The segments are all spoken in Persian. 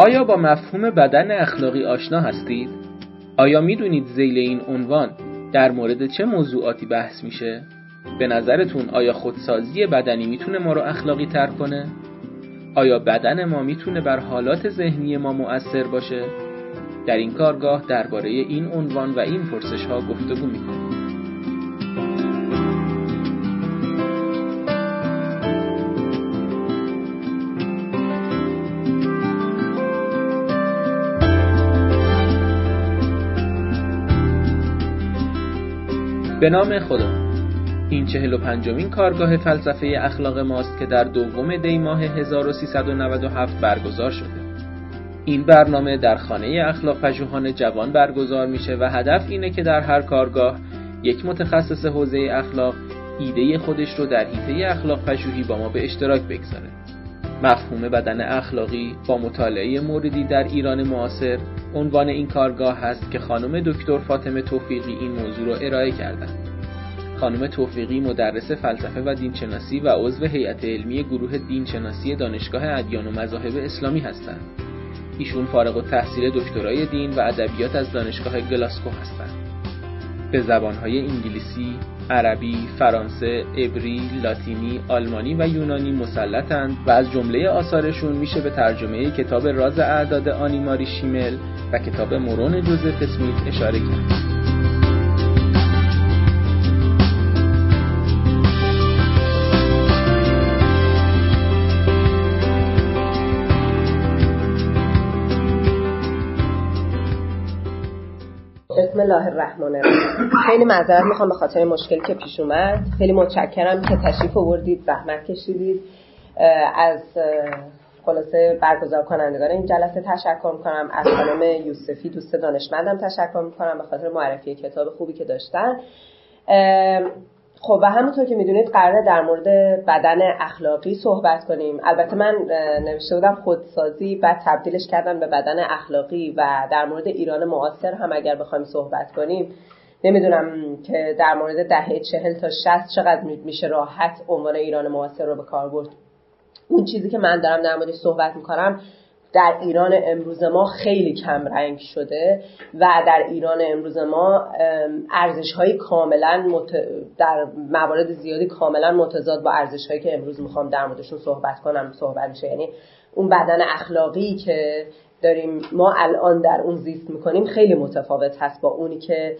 آیا با مفهوم بدن اخلاقی آشنا هستید؟ آیا می‌دونید زیل این عنوان در مورد چه موضوعاتی بحث میشه؟ به نظرتون آیا خودسازی بدنی می‌تونه ما رو اخلاقی تر کنه؟ آیا بدن ما می‌تونه بر حالات ذهنی ما مؤثر باشه؟ در این کارگاه درباره این عنوان و این پرسش ها گفتگو می‌کنیم. به نام خدا. این چهل و پنجمین کارگاه فلسفه اخلاق ماست که در دوم دی ماه 1397 برگزار شده. این برنامه در خانه اخلاق پژوهان جوان برگزار میشه و هدف اینه که در هر کارگاه یک متخصص حوزه اخلاق ایده خودش رو در حیطه اخلاق پژوهی با ما به اشتراک بگذاره. مفهوم بدن اخلاقی با مطالعه موردی در ایران معاصر عنوان این کارگاه هست که خانم دکتر فاطمه توفیقی این موضوع را ارائه کردند. خانم توفیقی مدرس فلسفه و دینشناسی و عضو هیئت علمی گروه دینشناسی دانشگاه ادیان و مذاهب اسلامی هستند. ایشون فارغ و تحصیل دکترای دین و ادبیات از دانشگاه گلاسکو هستند. به زبانهای انگلیسی، عربی، فرانسه، عبری، لاتینی، آلمانی و یونانی مسلطند و از جمله آثارشون میشه به ترجمه کتاب راز اعداد آنیماری شیمل و کتاب مورون جوزف اسمیت اشاره کرد. الله الرحمن الرحیم. خیلی معذرت می‌خوام به خاطر مشکلی که پیش اومد. خیلی متشکرم که تشریف آوردید زحمت کشیدید. از خلاصه برگزار کنندگان این جلسه تشکر می‌کنم. از خانم یوسفی دوست دانشمندم تشکر می‌کنم به خاطر معرفی کتاب خوبی که داشتن. خب و همونطور که می‌دونید قراره در مورد بدن اخلاقی صحبت کنیم. البته من نوشته بودم خودسازی بعد تبدیلش کردم به بدن اخلاقی و در مورد ایران معاصر هم اگر بخوایم صحبت کنیم نمی‌دونم که در مورد دهه چهل تا شست چقدر میشه راحت عنوان ایران معاصر رو به کار برد. اون چیزی که من دارم در موردش صحبت می‌کنم در ایران امروز ما خیلی کم رنگ شده و در ایران امروز ما ارزش های کاملا در موارد زیادی کاملا متضاد با ارزش هایی که امروز می‌خوام در موردشون صحبت کنم صحبت میشه. یعنی اون بدن اخلاقی که داریم ما الان در اون زیست می‌کنیم خیلی متفاوت هست با اونی که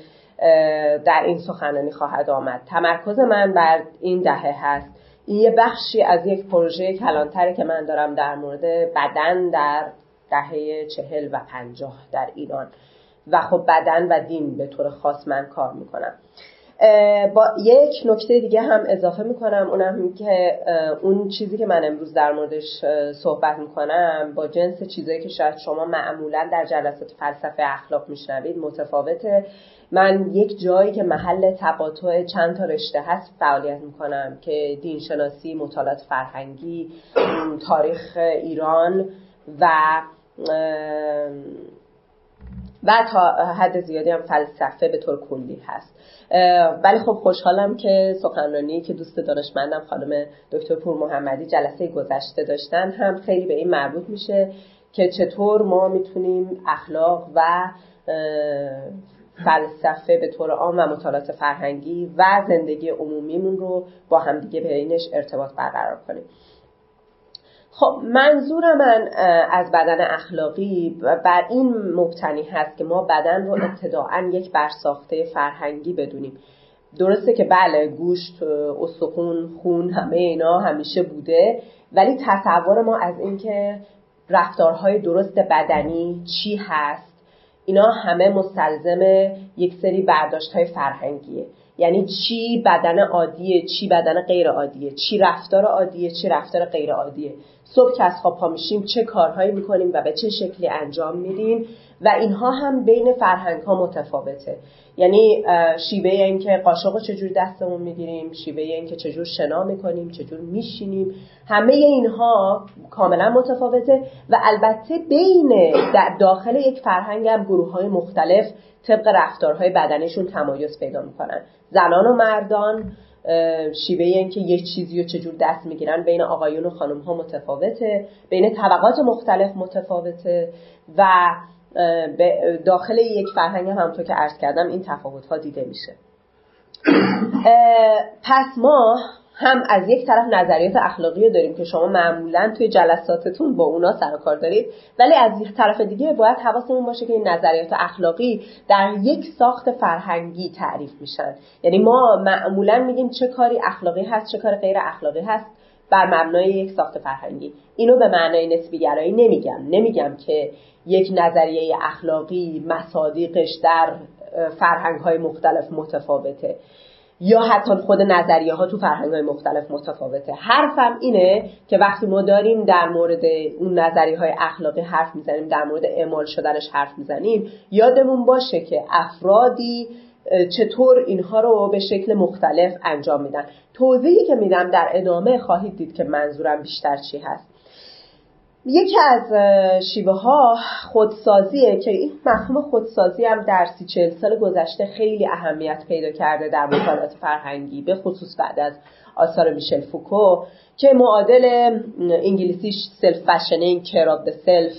در این سخنرانی خواهد آمد. تمرکز من بر این دهه هست. این یه بخشی از یک پروژه کلانتره که من دارم در مورد بدن در دهه چهل و پنجاه در ایران. و خب بدن و دین به طور خاص من کار می‌کنم. با یک نکته دیگه هم اضافه می‌کنم. اونم که اون چیزی که من امروز در موردش صحبت می‌کنم با جنس چیزایی که شاید شما معمولا در جلسات فلسفه اخلاق میشنوید متفاوته. من یک جایی که محل تقاطع چند تا رشته هست فعالیت می‌کنم که دینشناسی مطالعات فرهنگی تاریخ ایران و و تا حد زیادی هم فلسفه به طور کلی هست ولی خب خوشحالم که سخنرانی که دوست دانشمندم خانم دکتر پور محمدی جلسه گذشته داشتن هم خیلی به این مربوط میشه که چطور ما می‌تونیم اخلاق و فلسفه به طور عام و مطالعات فرهنگی و زندگی عمومیمون رو با همدیگه بینش ارتباط برقرار کنیم. خب منظور من از بدن اخلاقی بر این مبتنی هست که ما بدن رو ابتداعا یک برساخته فرهنگی بدونیم. درسته که بله گوشت استخون خون همه اینا همیشه بوده ولی تصور ما از اینکه رفتارهای درست بدنی چی هست اینا همه مستلزم یک سری برداشت های فرهنگیه. یعنی چی بدن عادیه چی بدن غیر عادیه چی رفتار عادیه چی رفتار غیر عادیه. صبح که از خواب پا میشیم چه کارهایی می‌کنیم و به چه شکلی انجام میدیم. و اینها هم بین فرهنگ ها متفاوته. یعنی شیوه اینکه قاشق چجور دستمون می‌گیریم شیوه اینکه چجور شنا می‌کنیم چجور میشینیم همه اینها کاملا متفاوته و البته بین داخل یک فرهنگ هم گروه های مختلف طبق رفتارهای بدنشون تمایز پیدا می‌کنن. زنان و مردان شیوه این که یک چیزی رو چجور دست می‌گیرن بین آقایون و خانم ها متفاوته بین طبقات مختلف متفاوته و داخل یک فرهنگ هم همونطور که عرض کردم این تفاوت ها دیده میشه. پس ما هم از یک طرف نظریات اخلاقی رو داریم که شما معمولا توی جلساتتون با اونا سر کار دارید ولی از یک طرف دیگه باید حواسمون باشه که این نظریات اخلاقی در یک ساخت فرهنگی تعریف میشن. یعنی ما معمولا میگیم چه کاری اخلاقی هست چه کار غیر اخلاقی هست. بر مبنای یک ساخت فرهنگی. اینو به معنای نسبی گرایی نمیگم. نمیگم که یک نظریه اخلاقی مصادیقش در فرهنگ های مختلف متفاوته. یا حتی خود نظریه ها تو فرهنگ های مختلف متفاوته. حرفم اینه که وقتی ما داریم در مورد اون نظریه های اخلاقی حرف می‌زنیم در مورد اعمال شدنش حرف می‌زنیم یادمون باشه که افرادی چطور اینها رو به شکل مختلف انجام میدن. توضیحی که میدم در ادامه خواهید دید که منظورم بیشتر چی هست. یکی از شیوه ها خودسازیه که این مفهوم خودسازی هم در سی چل سال گذشته خیلی اهمیت پیدا کرده در مطالعات فرهنگی به خصوص بعد از آثار میشل فوکو که معادل انگلیسیش self-fashioning of self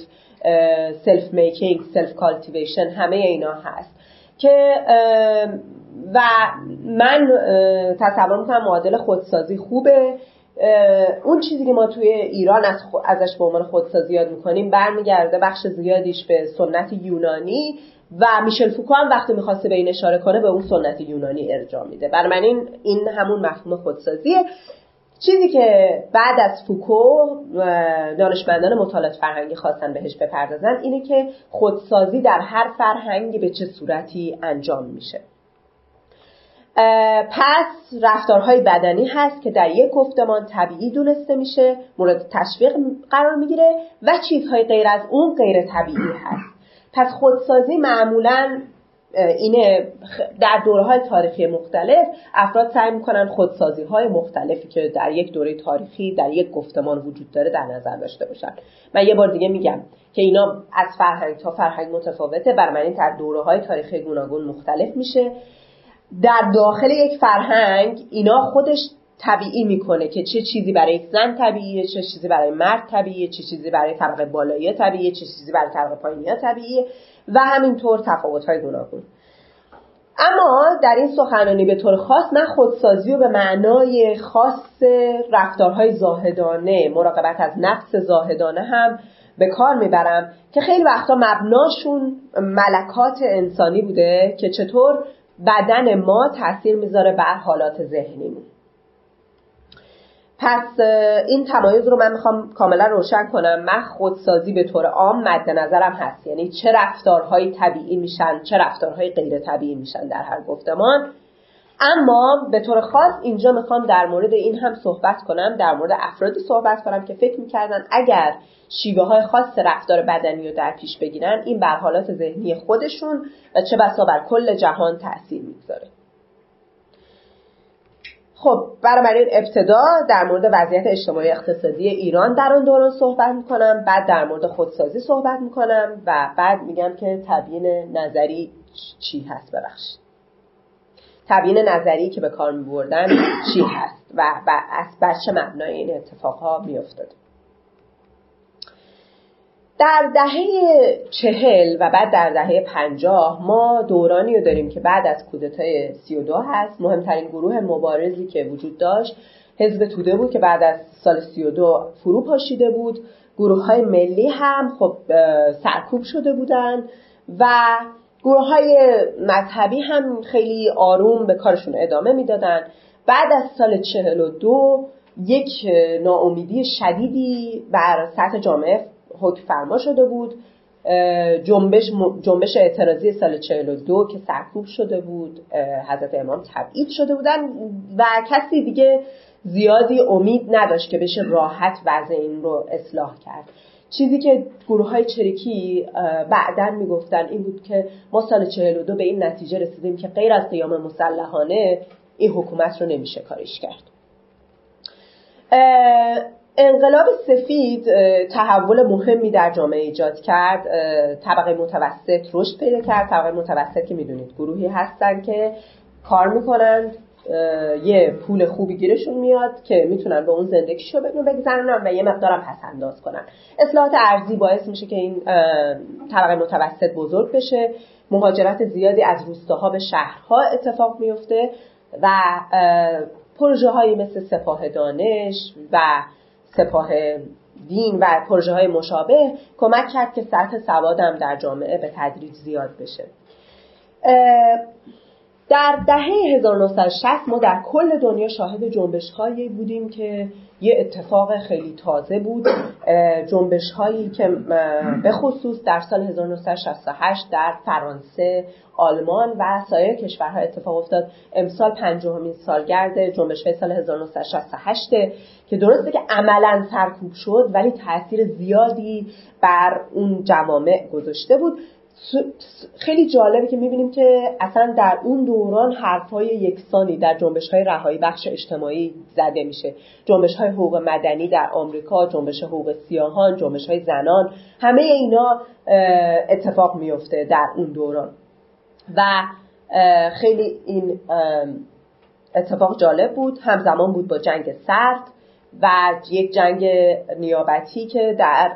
self-making self-cultivation همه اینا هست. که و من تصور می‌کنم معادل خودسازی خوبه. اون چیزی که ما توی ایران از ازش به عنوان خودسازی یاد می‌کنیم برمیگرده بخش زیادیش به سنت یونانی و میشل فوکو هم وقتی می‌خواسته به این اشاره کنه به اون سنت یونانی ارجاع میده. برای این این همون مفهوم خودسازیه. چیزی که بعد از فوکو دانشمندان مطالعات فرهنگی خواستن بهش بپردازن اینه که خودسازی در هر فرهنگی به چه صورتی انجام میشه. پس رفتارهای بدنی هست که در یک گفتمان طبیعی دونسته میشه مورد تشویق قرار می‌گیره و چیزهای غیر از اون غیر طبیعی هست. پس خودسازی معمولا اینه در دوره های تاریخی مختلف افراد سعی می‌کنن خودسازی های مختلفی که در یک دوره تاریخی در یک گفتمان وجود داره در نظر داشته باشن. من یه بار دیگه میگم که اینا از فرهنگ تا فرهنگ متفاوته برای من در دوره های تاریخی گوناگون مختلف میشه. در داخل یک فرهنگ اینا خودش طبیعی می‌کنه که چه چیزی برای زن طبیعیه چه چیزی برای مرد طبیعیه چه چیزی برای طبقه بالایی طبیعیه چه چیزی برای طبقه پایینی طبیعیه. و همینطور تفاوت های گوناگون. اما در این سخنرانی به طور خاص من خودسازی رو به معنای خاص رفتارهای زاهدانه مراقبت از نفس زاهدانه هم به کار می‌برم که خیلی وقتا مبناشون ملکات انسانی بوده که چطور بدن ما تاثیر می‌ذاره بر حالات ذهنیمون. پس این تمایز رو من می‌خوام کاملا روشن کنم. من خودسازی به طور عام مد نظرم هست. یعنی چه رفتارهایی طبیعی میشن چه رفتارهایی غیر طبیعی میشن در هر گفتمان. اما به طور خاص اینجا می‌خوام در مورد این هم صحبت کنم در مورد افرادی صحبت کنم که فکر می‌کردن اگر شیوه های خاص رفتار بدنی رو در پیش بگیرن این بر حالات ذهنی خودشون و چه بسا بر کل جهان تاثیر می‌گذاره. خب برای ابتدا در مورد وضعیت اجتماعی اقتصادی ایران در آن دوران صحبت می‌کنم. بعد در مورد خودسازی صحبت می‌کنم و بعد میگم که تبیین نظری چی هست؟ ببخشید. تبیین نظری که به کار میبردن چی هست؟ و بر چه مبنای این اتفاقها میافتاد در دهه چهل و بعد در دهه پنجاه ما دورانی رو داریم که بعد از کودتای سی و دو هست. مهمترین گروه مبارزی که وجود داشت حزب توده بود که بعد از سال سی و دو فرو پاشیده بود. گروه های ملی هم خب سرکوب شده بودن و گروه های مذهبی هم خیلی آروم به کارشون ادامه می‌دادن. بعد از سال چهل و دو یک ناامیدی شدیدی بر سطح جامعه حکم فرما شده بود جنبش, جنبش اعتراضی سال 42 که سرکوب شده بود حضرت امام تبعید شده بودن و کسی دیگه زیادی امید نداشت که بشه راحت وضع این رو اصلاح کرد. چیزی که گروه های چریکی بعدا می‌گفتن این بود که ما سال 42 به این نتیجه رسیدیم که غیر از قیام مسلحانه این حکومت رو نمیشه کارش کرد. انقلاب سفید تحول مهمی در جامعه ایجاد کرد. طبقه متوسط رشد پیدا کرد. طبقه متوسط که می‌دونید گروهی هستن که کار می‌کنند یه پول خوبی گیرشون میاد که می‌تونن به اون زندگیشو بگذرونن و یه مقدارم پس انداز کنن. اصلاحات ارزی باعث میشه که این طبقه متوسط بزرگ بشه. مهاجرت زیادی از روستاها به شهرها اتفاق میفته و پروژه هایی مثل سپاه دانش و سپاه دین و پروژه های مشابه کمک کرد که سطح سوادم در جامعه به تدریج زیاد بشه. در دهه 1960 ما در کل دنیا شاهد جنبش بودیم که یه اتفاق خیلی تازه بود. جنبش هایی که به خصوص در سال 1968 در فرانسه آلمان و سایر کشورها اتفاق افتاد. امسال پنجمین سالگرد جنبش های سال 1968 که درسته که عملا سرکوب شد ولی تاثیر زیادی بر اون جوامع گذاشته بود. خیلی جالبه که می‌بینیم که اصلا در اون دوران حرفهای یکسانی در جنبش های رهایی بخش اجتماعی زده میشه. جنبش های حقوق مدنی در آمریکا جنبش حقوق سیاهان جنبش های زنان همه اینا اتفاق میفته در اون دوران. و خیلی این اتفاق جالب بود. همزمان بود با جنگ سرد. و یک جنگ نیابتی که در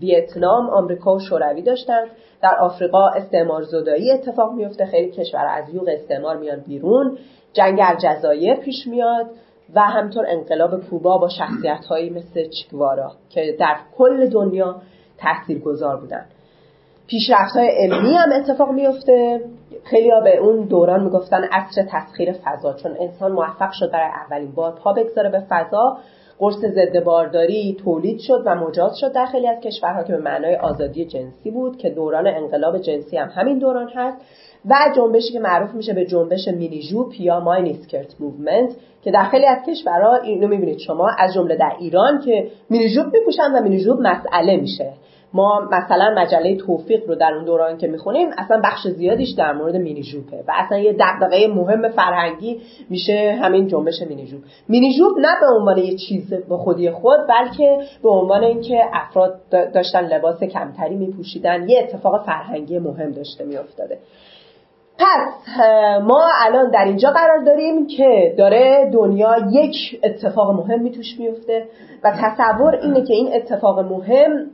ویتنام آمریکا و شوروی داشتند. در آفریقا استعمار زدایی اتفاق میفته. خیلی کشور از یوغ استعمار میان بیرون. جنگ الجزایر پیش میاد و همطور انقلاب کوبا با شخصیت هایی مثل چیگوارا که در کل دنیا تاثیر گذار بودن. پیشرفت های علمی هم اتفاق میفته. خیلی ها به اون دوران می‌گفتن عصر تسخیر فضا چون انسان موفق شد برای اولین بار پا بگذاره به فضا. قرص ضد بارداری تولید شد و مجاز شد. در خیلی از کشورها که به معنای آزادی جنسی بود که دوران انقلاب جنسی هم همین دوران هست و جنبشی که معروف میشه به جنبش مینی یا miniskirt movement که در خیلی از کشورها اینو می‌بینید شما از جمله در ایران که مینی جوپ میپوشن و مینی مسئله میشه. ما مثلا مجله توفیق رو در اون دوران که می‌خونیم اصلا بخش زیادیش در مورد مینی جوپه و اصلا یه دغدغه مهم فرهنگی میشه همین جنبش مینی جوپ مینی جوپ نه به عنوان یه چیز به خودی خود بلکه به عنوان اینکه افراد داشتن لباس کمتری میپوشیدن یه اتفاق فرهنگی مهم داشته میافتاده. پس ما الان در اینجا قرار داریم که داره دنیا یک اتفاق مهم توش میفته و تصور اینه که این اتفاق مهم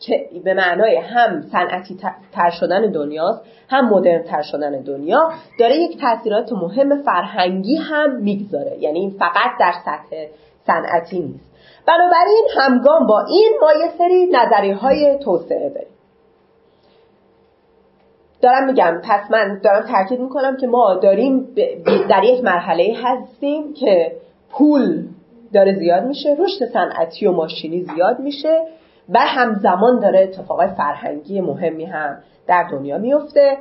که به معنای هم صنعتی تر شدن دنیاست هم مدرن تر شدن دنیا داره یک تاثیرات مهم فرهنگی هم می‌گذاره. یعنی فقط در سطح صنعتی نیست. بنابراین همگام با این ما یه سری نظریه های توسعه داریم. دارم میگم پس من دارم تاکید می‌کنم که ما داریم در یک مرحله هستیم که پول داره زیاد میشه رشد صنعتی و ماشینی زیاد میشه. و همزمان داره اتفاقای فرهنگی مهمی هم در دنیا میفته.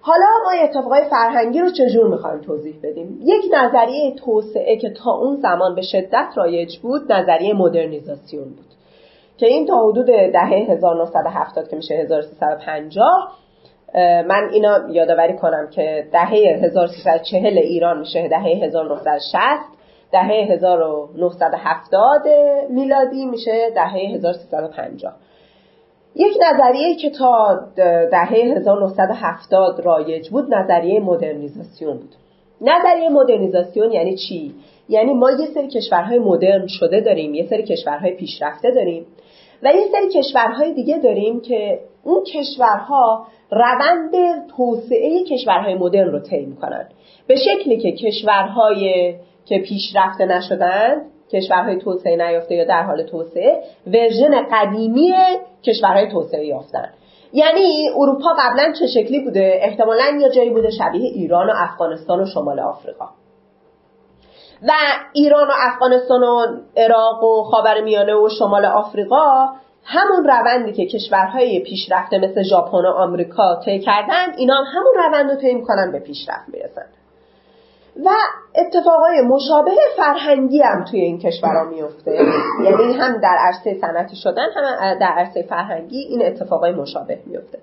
حالا ما اتفاقای فرهنگی رو چجور می‌خوایم توضیح بدیم؟ یک نظریه توسعه که تا اون زمان به شدت رایج بود نظریه مدرنیزاسیون بود که این تا حدود دهه 1970 که میشه 1350 من اینا یادآوری کنم که دهه 1340 ایران میشه دهه 1960 دهه 1970 میلادی میشه دهه 1350 یک نظریه که تا دهه 1970 رایج بود نظریه مدرنیزاسیون بود. نظریه مدرنیزاسیون یعنی چی؟ یعنی ما یه سری کشورهای مدرن شده داریم یه سری کشورهای پیشرفته داریم و یه سری کشورهای دیگه داریم که اون کشورها روند توسعه کشورهای مدرن رو طی می‌کنن. به شکلی که کشورهای که پیشرفته نشدن کشورهای توسعه نیافته یا در حال توسعه ورژن قدیمی کشورهای توسعه یافتن. یعنی اروپا قبلا چه شکلی بوده؟ احتمالا یا جایی بوده شبیه ایران و افغانستان و شمال آفریقا. و ایران و افغانستان و عراق و خاورمیانه و شمال آفریقا همون روندی که کشورهای پیشرفته مثل ژاپن و آمریکا طی کردن اینا هم همون روند رو طی می‌کنن به پیشرفت می‌رسن. و اتفاقای مشابه فرهنگی هم توی این کشورها میفته. یعنی هم در عرصه صنعتی شدن هم در عرصه فرهنگی این اتفاقای مشابه میفته.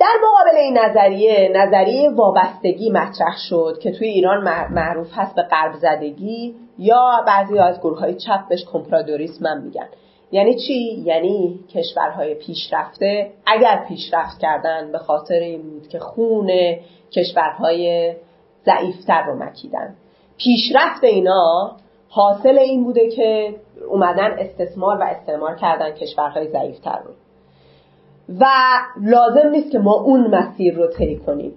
در مقابل این نظریه نظریه وابستگی مطرح شد که توی ایران معروف هست به قرب زدگی یا بعضی از گروه های چپ بهش کمپرادوریسم هم میگن. یعنی چی؟ یعنی کشورهای پیشرفته اگر پیشرفت کردن به خاطر این بود که خون کشورهای ضعیفتر رو مکیدن. پیشرفت اینا حاصل این بوده که اومدن استثمار و استعمار کردن کشورهای ضعیفتر رو. و لازم نیست که ما اون مسیر رو طی کنیم.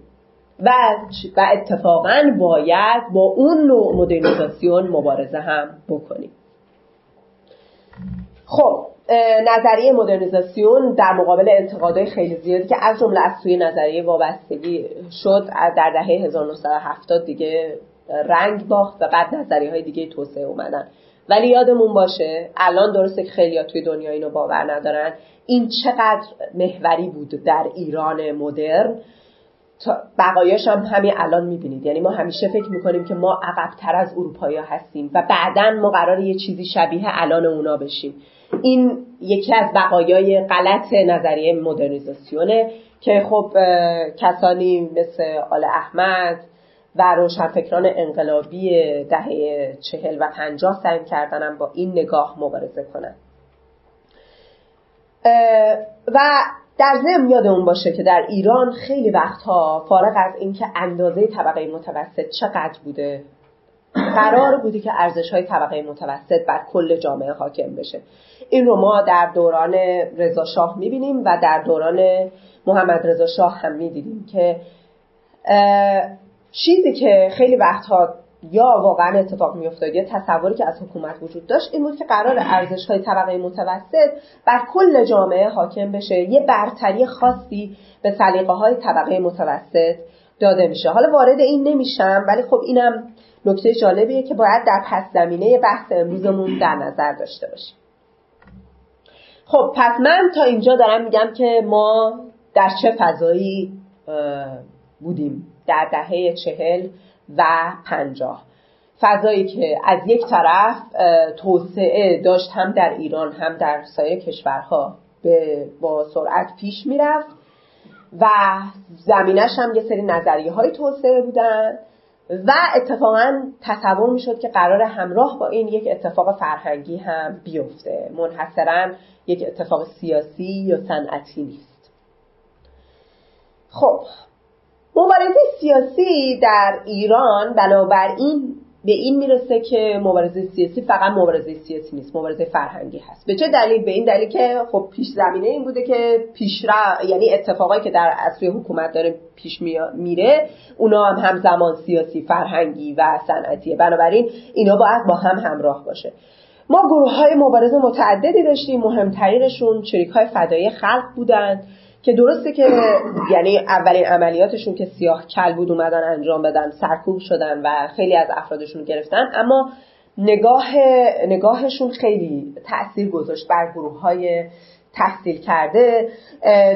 و و اتفاقا باید با اون نوع مدرنیزاسیون مبارزه هم بکنیم. خب نظریه مدرنیزاسیون در مقابل انتقادهای خیلی زیادی که از جمله از سوی نظریه وابستگی شد در دهه 1970 دیگه رنگ باخت و بعد نظریه های دیگه توسعه اومدن. ولی یادمون باشه الان درسته که خیلی توی دنیا اینو باور ندارن. این چقدر محوری بود در ایران مدرن؟ بقایاش هم همین الان می‌بینید. یعنی ما همیشه فکر می‌کنیم که ما عقبتر از اروپایی هستیم و بعدا ما قرار یه چیزی شبیه الان اونا بشیم. این یکی از بقایای غلط نظریه مدرنیزاسیونه که خب کسانی مثل آل احمد و روشنفکران انقلابی دهه چهل و پنجاه سعی کردنم با این نگاه مبارزه کنن و در ضمن یادمون باشه که در ایران خیلی وقتها فارغ از اینکه اندازه طبقه متوسط چقدر بوده قرار بوده که ارزش های طبقه متوسط بر کل جامعه حاکم بشه. این رو ما در دوران رضا شاه می‌بینیم و در دوران محمد رضا شاه هم می‌دیدیم که چیزی که خیلی وقتها یا واقعا اتفاق میافتاد یا تصوری که از حکومت وجود داشت این بود که قرار ارزش های طبقه متوسط بر کل جامعه حاکم بشه. یه برتری خاصی به سلیقه های طبقه متوسط داده میشه. حالا وارد این نمیشم ولی خب اینم نکته جالبیه که باید در پس زمینه بحث امروزمون در نظر داشته باشیم. خب پس من تا اینجا دارم میگم که ما در چه فضایی بودیم؟ در دهه چهل و پنجاه. فضایی که از یک طرف توسعه داشت هم در ایران هم در سایر کشورها به با سرعت پیش می‌رفت. و زمینش هم یه سری نظریه های توسعه بودن و اتفاقا تصور می‌شد که قرار همراه با این یک اتفاق فرهنگی هم بیفته. منحصرا یک اتفاق سیاسی یا صنعتی نیست. خب مبارزه سیاسی در ایران بنابراین به این می‌رسه که مبارزه سیاسی فقط مبارزه سیاسی نیست مبارزه فرهنگی هست. به چه دلیل؟ به این دلیل که خب پیش زمینه این بوده که پیش یعنی اتفاقایی که در اصلی حکومت داره پیش میره اونا هم همزمان سیاسی فرهنگی و صنعتیه بنابراین اینا باید با هم همراه باشه. ما گروه های مبارزه متعددی داشتیم مهمترینشون چریک های فدایی خلق بودند که درسته که یعنی اولین عملیاتشون که سیاه کل بود اومدن انجام بدن سرکوب شدن و خیلی از افرادشون گرفتن اما نگاه نگاهشون خیلی تاثیر گذاشت بر گروه های تحصیل کرده.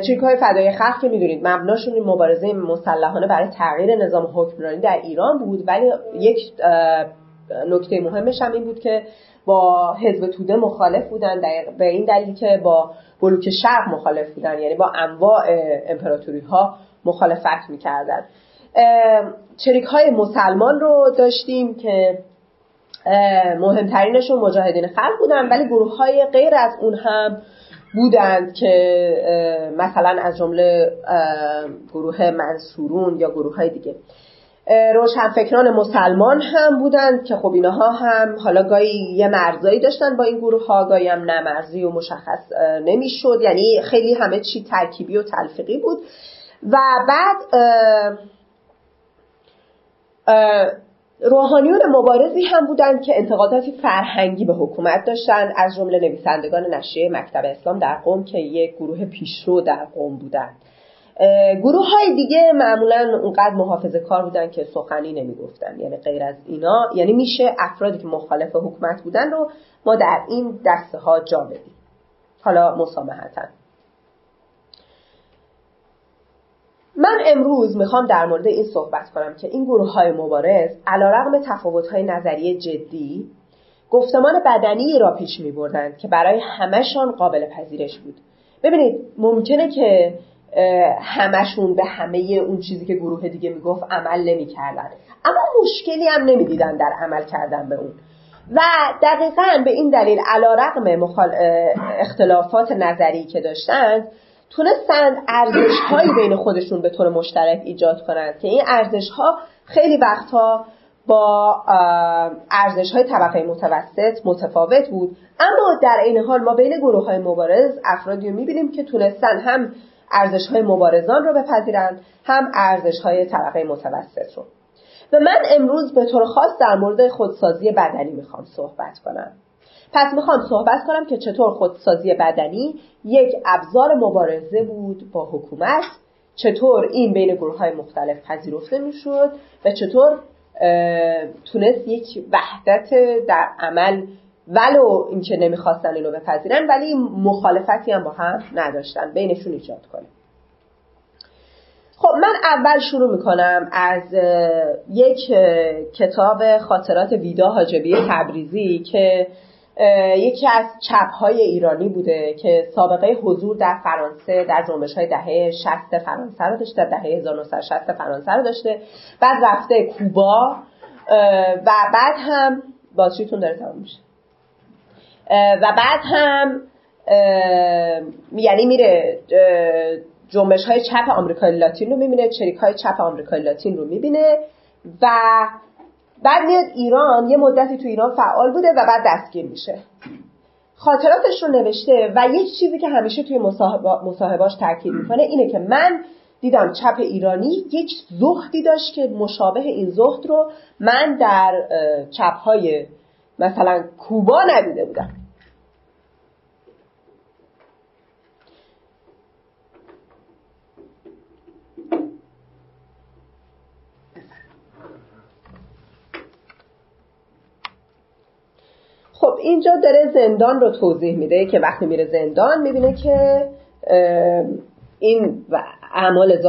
چریک های فدای خلق که می‌دونید مبناشون مبارزه مسلحانه برای تغییر نظام حکمرانی در ایران بود ولی یک نکته مهمش هم این بود که با حزب توده مخالف بودن به این دلیل که با بلوک شرق مخالف بودن. یعنی با انواع امپراتوری ها مخالفت می‌کردن. چریک های مسلمان رو داشتیم که مهمترینشون مجاهدین خلق بودن ولی گروه های غیر از اون هم بودند که مثلا از جمله گروه منصورون یا گروه های دیگه. روشنفکران مسلمان هم بودند که خب اینها هم حالا گاهی یه مرزایی داشتن با این گروه ها گاهی هم نه و مشخص نمی‌شد. یعنی خیلی همه چی ترکیبی و تلفیقی بود. و بعد روحانیون مبارزی هم بودند که انتقاداتی فرهنگی به حکومت داشتند از جمله نویسندگان نشریه مکتب اسلام در قوم که یک گروه پیشرو در قوم بودند. گروه های دیگه معمولا اونقدر محافظه کار بودن که سخنی نمی‌گفتن. یعنی غیر از اینا یعنی میشه افرادی که مخالف حکومت بودن رو ما در این دسته ها جا بدیم. حالا مسامحتا. من امروز می‌خوام در مورد این صحبت کنم که این گروه های مبارز علا رقم تفاوت های نظریه جدی گفتمان بدنی را پیش می که برای همهشان قابل پذیرش بود. ببینید ممکنه که همشون به همه اون چیزی که گروه دیگه می‌گفت عمل نمی‌کردن اما مشکلی هم نمی‌دیدن در عمل کردن به اون و دقیقا به این دلیل علا رقم. اختلافات نظری که داشتند تونستند ارزش هایی بین خودشون به طور مشترک ایجاد کنند که این ارزش ها خیلی وقتها با ارزش های طبقه متوسط متفاوت بود اما در این حال ما بین گروه های مبارز افرادی رو می‌بینیم که تونستن هم ارزش های مبارزان رو بپذیرند هم ارزش های طبقه متوسط رو و من امروز به طور خاص در مورد خودسازی بدنی می‌خوام صحبت کنم. پس می‌خوام صحبت کنم که چطور خودسازی بدنی یک ابزار مبارزه بود با حکومت چطور این بین گروه های مختلف پذیرفته می‌شد و چطور تونست یک وحدت در عمل ولو اینکه نمی‌خواستن اینو بپذیرن ولی مخالفتی هم با هم نداشتن. بینشون ایجاد کنه. خب من اول شروع می‌کنم از یک کتاب خاطرات ویدا حاجبی تبریزی که یکی از چپ های ایرانی بوده که سابقه حضور در فرانسه در جنبش های دهه 60 فرانسه رو داشته دهه 1960 فرانسه رو داشته بعد رفته کوبا و بعد هم بازشیتون داره تمام میشه. و بعد هم یعنی میره جنبش های چپ آمریکای لاتین رو می‌بینه چریک های چپ آمریکای لاتین رو می‌بینه و بعد میاد ایران یه مدتی تو ایران فعال بوده و بعد دستگیر میشه. خاطراتش رو نوشته و یک چیزی که همیشه توی مصاحباش تاکید می‌کنه اینه که من دیدم چپ ایرانی یک زهدی داشت که مشابه این زهد رو من در چپ های مثلا کوبا ندیده بودم. خب اینجا داره زندان رو توضیح میده که وقتی میره زندان می‌بینه که این اعمال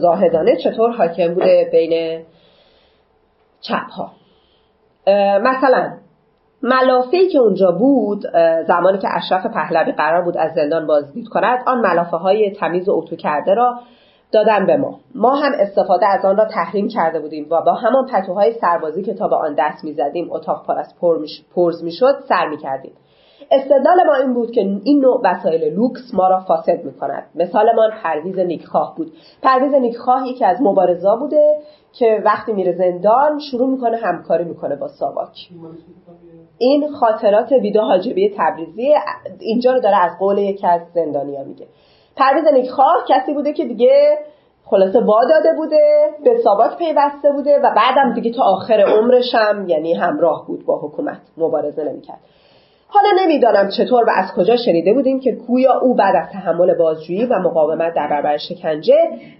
زاهدانه چطور حاکم بوده بین چپ ها مثلا ملافه که اونجا بود زمانی که اشرف پهلوی قرار بود از زندان بازدید کند آن ملافه های تمیز و اتو کرده را دادن به ما. ما هم استفاده از آن را تحریم کرده بودیم و با همان پتوهای سربازی که تا به آن دست می‌زدیم اتاق پر از پرز می‌شد سر می‌کردیم. استدلال ما این بود که این نوع وسایل لوکس ما را فاسد می‌کند. مثالمان پرویز نیکخواه بود. پرویز نیکخواه یکی از مبارزا بوده که وقتی میره زندان شروع می‌کنه همکاری می‌کنه با ساواک. این خاطرات ویدا حاجبی تبریزی اینجا رو داره از قول یکی از زندانیا میگه. پرویز نیکخواه کسی بوده که دیگه خلاصه با داده بوده به ساواک پیوسته بوده و بعدم دیگه تا آخر عمرش هم یعنی همراه بود با حکومت مبارزه نمی‌کرد. حالا نمی‌دانم چطور و از کجا شنیده بودیم که گویا او بعد از تحمل بازجویی و مقاومت در برابر شکنجه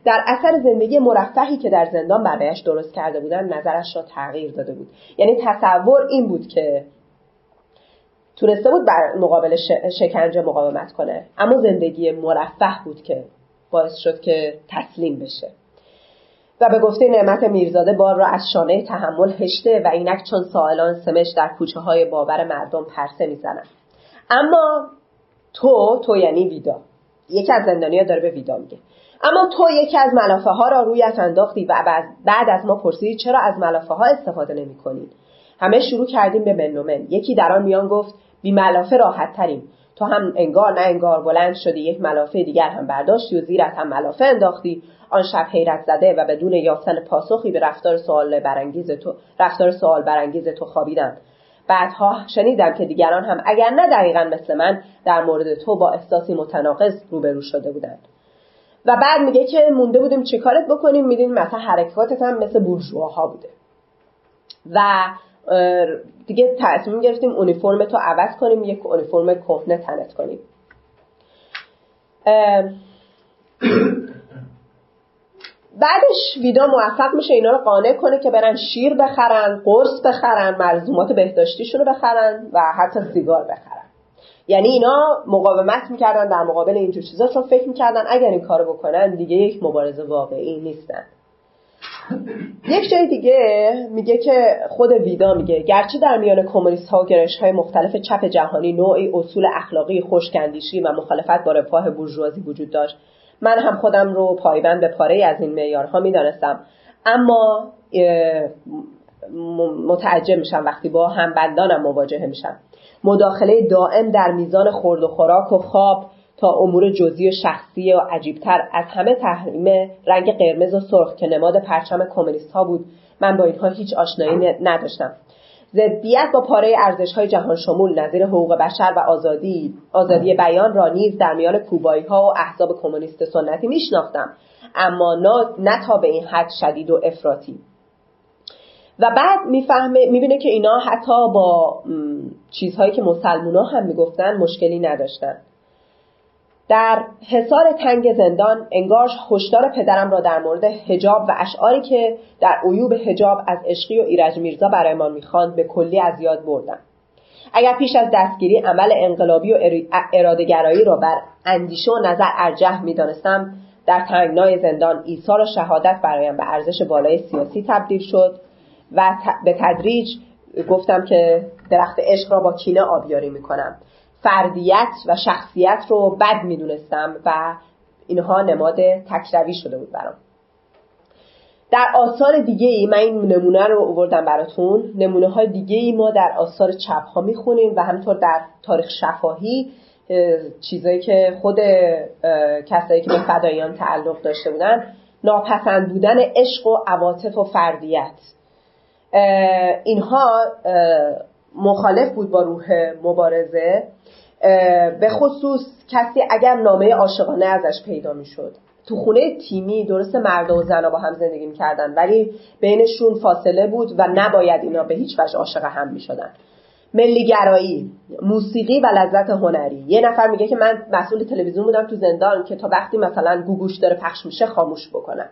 در اثر زندگی مرفهی که در زندان برایش درست کرده بودن نظرش را تغییر داده بود. یعنی تصور این بود که تونسته بود بر مقابل شکنجه مقاومت کنه. اما زندگی مرفه بود که باعث شد که تسلیم بشه. و به گفته نعمت میرزاده بار را از شانه تحمل هشته و اینک چون سائلان سمش در کوچه های باور مردم پرسه می‌زنند. اما تو تو یعنی ویدا. یکی از زندانیا داره به ویدا میگه. اما تو یکی از ملافه ها را رویت انداختی و بعد از ما پرسیدی چرا از ملافه ها استفاده نمی همه شروع کردیم به منومن یکی در آن میان گفت بی ملافه راحت تریم. تو هم انگار نه انگار بلند شدی یک ملافه دیگر هم برداشتی و زیرت هم ملافه انداختی. آن شب حیرت زده و بدون یافتن پاسخی به رفتار سوال برانگیز تو رفتار سوال برانگیز تو خوابیدند. بعدها شنیدم که دیگران هم اگر نه دقیقا مثل من در مورد تو با احساسی متناقض روبرو شده بودند. و بعد میگه که مونده بودیم چیکارت بکنیم؟ میدین مثلا حرکاتت هم مثل بورژواها بوده. و دیگه تصمیم گرفتیم اونیفرم تو عوض کنیم یک اونیفرم کهنه تنت کنیم. بعدش ویدا موفق میشه اینا رو قانع کنه که برن شیر بخرن قرص بخرن ملزومات بهداشتیشون رو بخرن و حتی سیگار بخرن. یعنی اینا مقاومت می‌کردن در مقابل اینجور چیزا چون فکر می‌کردن. اگر این کارو بکنن دیگه یک مبارزه واقعی نیستن. یک جای دیگه میگه که خود ویدا میگه گرچه در میان کمونیست ها و گرش های مختلف چپ جهانی نوعی اصول اخلاقی خشکندیشی و مخالفت با رفاه بورژوازی وجود داشت. من هم خودم رو پایبند به پاره از این معیارها می‌دانستم. اما متعجب میشم وقتی با هم بندانم مواجهه میشم. مداخله دائم در میزان خورد و خوراک و خواب تا امور جزئی و شخصی و عجیبتر از همه تحریم رنگ قرمز و سرخ که نماد پرچم کمونیست ها بود. من با اینها هیچ آشنایی نداشتم. ضدیت با پاره ارزش های جهان شمول نظیر حقوق بشر و آزادی آزادی بیان را نیز در میان کوبایی ها و احزاب کمونیست سنتی میشناختم. اما نه تا به این حد شدید و افراطی. و بعد می‌فهمه می‌بینه که اینا حتی با چیزهایی که مسلمونا هم می‌گفتن مشکلی نداشتن. در حصار تنگ زندان انگار هشدار پدرم را در مورد حجاب و اشعاری که در عیوب حجاب از عشقی و ایرج میرزا برایمان می‌خواند به کلی از یاد بردم. اگر پیش از دستگیری عمل انقلابی و ارادهگرایی را بر اندیشه و نظر ارجح می‌دانستم در تنگنای زندان ایثار و شهادت برایم به ارزش بالای سیاسی تبدیل شد و به تدریج گفتم که درخت عشق را با کینه آبیاری می‌کنم. فردیت و شخصیت رو بد می‌دونستم و اینها نماد تکروی شده بود برام. در آثار دیگه ای من این نمونه رو آوردم براتون. نمونه های دیگه ای ما در آثار چپ ها می‌خونیم و همینطور در تاریخ شفاهی چیزایی که خود کسایی که به فدایان تعلق داشته بودن ناپسند بودن عشق و عواطف و فردیت. اینها مخالف بود با روح مبارزه. به خصوص کسی اگر نامه عاشقانه ازش پیدا می‌شد. تو خونه تیمی درست مرد و زن با هم زندگی می‌کردن ولی بینشون فاصله بود و نباید اینا به هیچ وجه عاشق هم می‌شدن. ملیگرایی موسیقی و لذت هنری. یه نفر میگه که من مسئول تلویزیون بودم تو زندان که تا وقتی مثلا گوگوش داره پخش میشه خاموش بکنن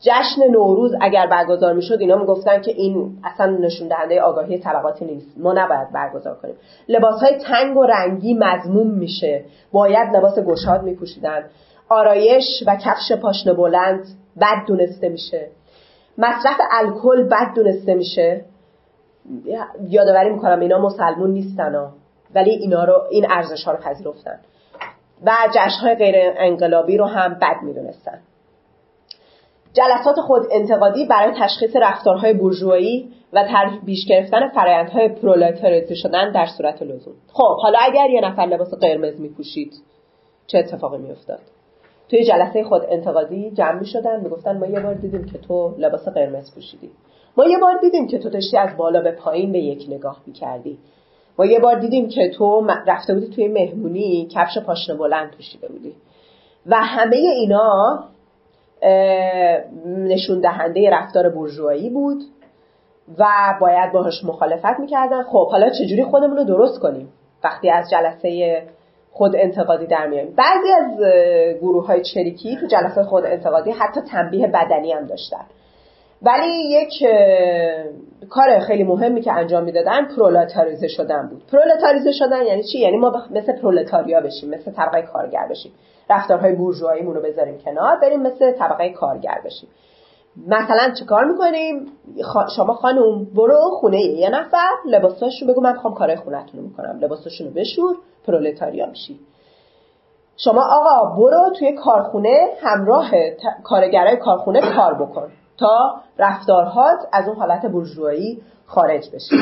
جشن نوروز اگر برگزار می‌شد اینا می‌گفتن که این اصلا نشون دهنده آگاهی طبقاتی نیست. ما نباید برگزار کنیم. لباس های تنگ و رنگی مضموم میشه. باید لباس گشاد میپوشیدن. آرایش و کفش پاشنه بلند بد دونسته میشه. مصرف الکل بد دونسته میشه. یادآوری می‌کنم اینا مسلمون نیستن ها. ولی اینا رو این ارزش ها رو پذیرفتن. و جشن های غیر انقلابی رو هم بد می‌دونستن. جلسات خود انتقادی برای تشخیص رفتارهای بورژوایی و بیش گرفتن فرایندهای پرولتاریزه شدن در صورت لزوم. خب حالا اگر یه نفر لباس قرمز میپوشید چه اتفاقی میافتاد؟ توی جلسه خود انتقادی جمع می شدن می‌گفتن ما یه بار دیدیم که تو لباس قرمز پوشیدی. ما یه بار دیدیم که تو داشتی از بالا به پایین به یک نگاه می‌کردی. ما یه بار دیدیم که تو رفته بودی توی مهمونی کفش پاشنه بلند پوشیده بودی. و همه اینا نشون دهنده رفتار برجوهایی بود و باید باهاش مخالفت می‌کردن. خب حالا چجوری خودمون رو درست کنیم وقتی از جلسه خود انتقادی در میایم بعضی از گروه های چریکی تو جلسه خود انتقادی حتی تنبیه بدنی هم داشتن. ولی یک کار خیلی مهمی که انجام می‌دادن پرولتاریزه شدن بود. پرولتاریزه شدن یعنی چی؟ یعنی ما مثل پرولتاریا بشیم مثل طبقه کارگر بشیم. رفتارهای بورژواییمون رو بذاریم کنار بریم مثل طبقه کارگر بشیم. مثلا چیکار می‌کنیم؟ شما خانم برو خونه یه نفر لباساشو بگو من می‌خوام کارهای خونتون رو می‌کنم لباساشون رو بشور پرولتاریا میشی. شما آقا برو توی کارخونه همراه کارگرای کارخونه کار بکن. تا رفتارهات از اون حالت بورژوایی خارج بشه.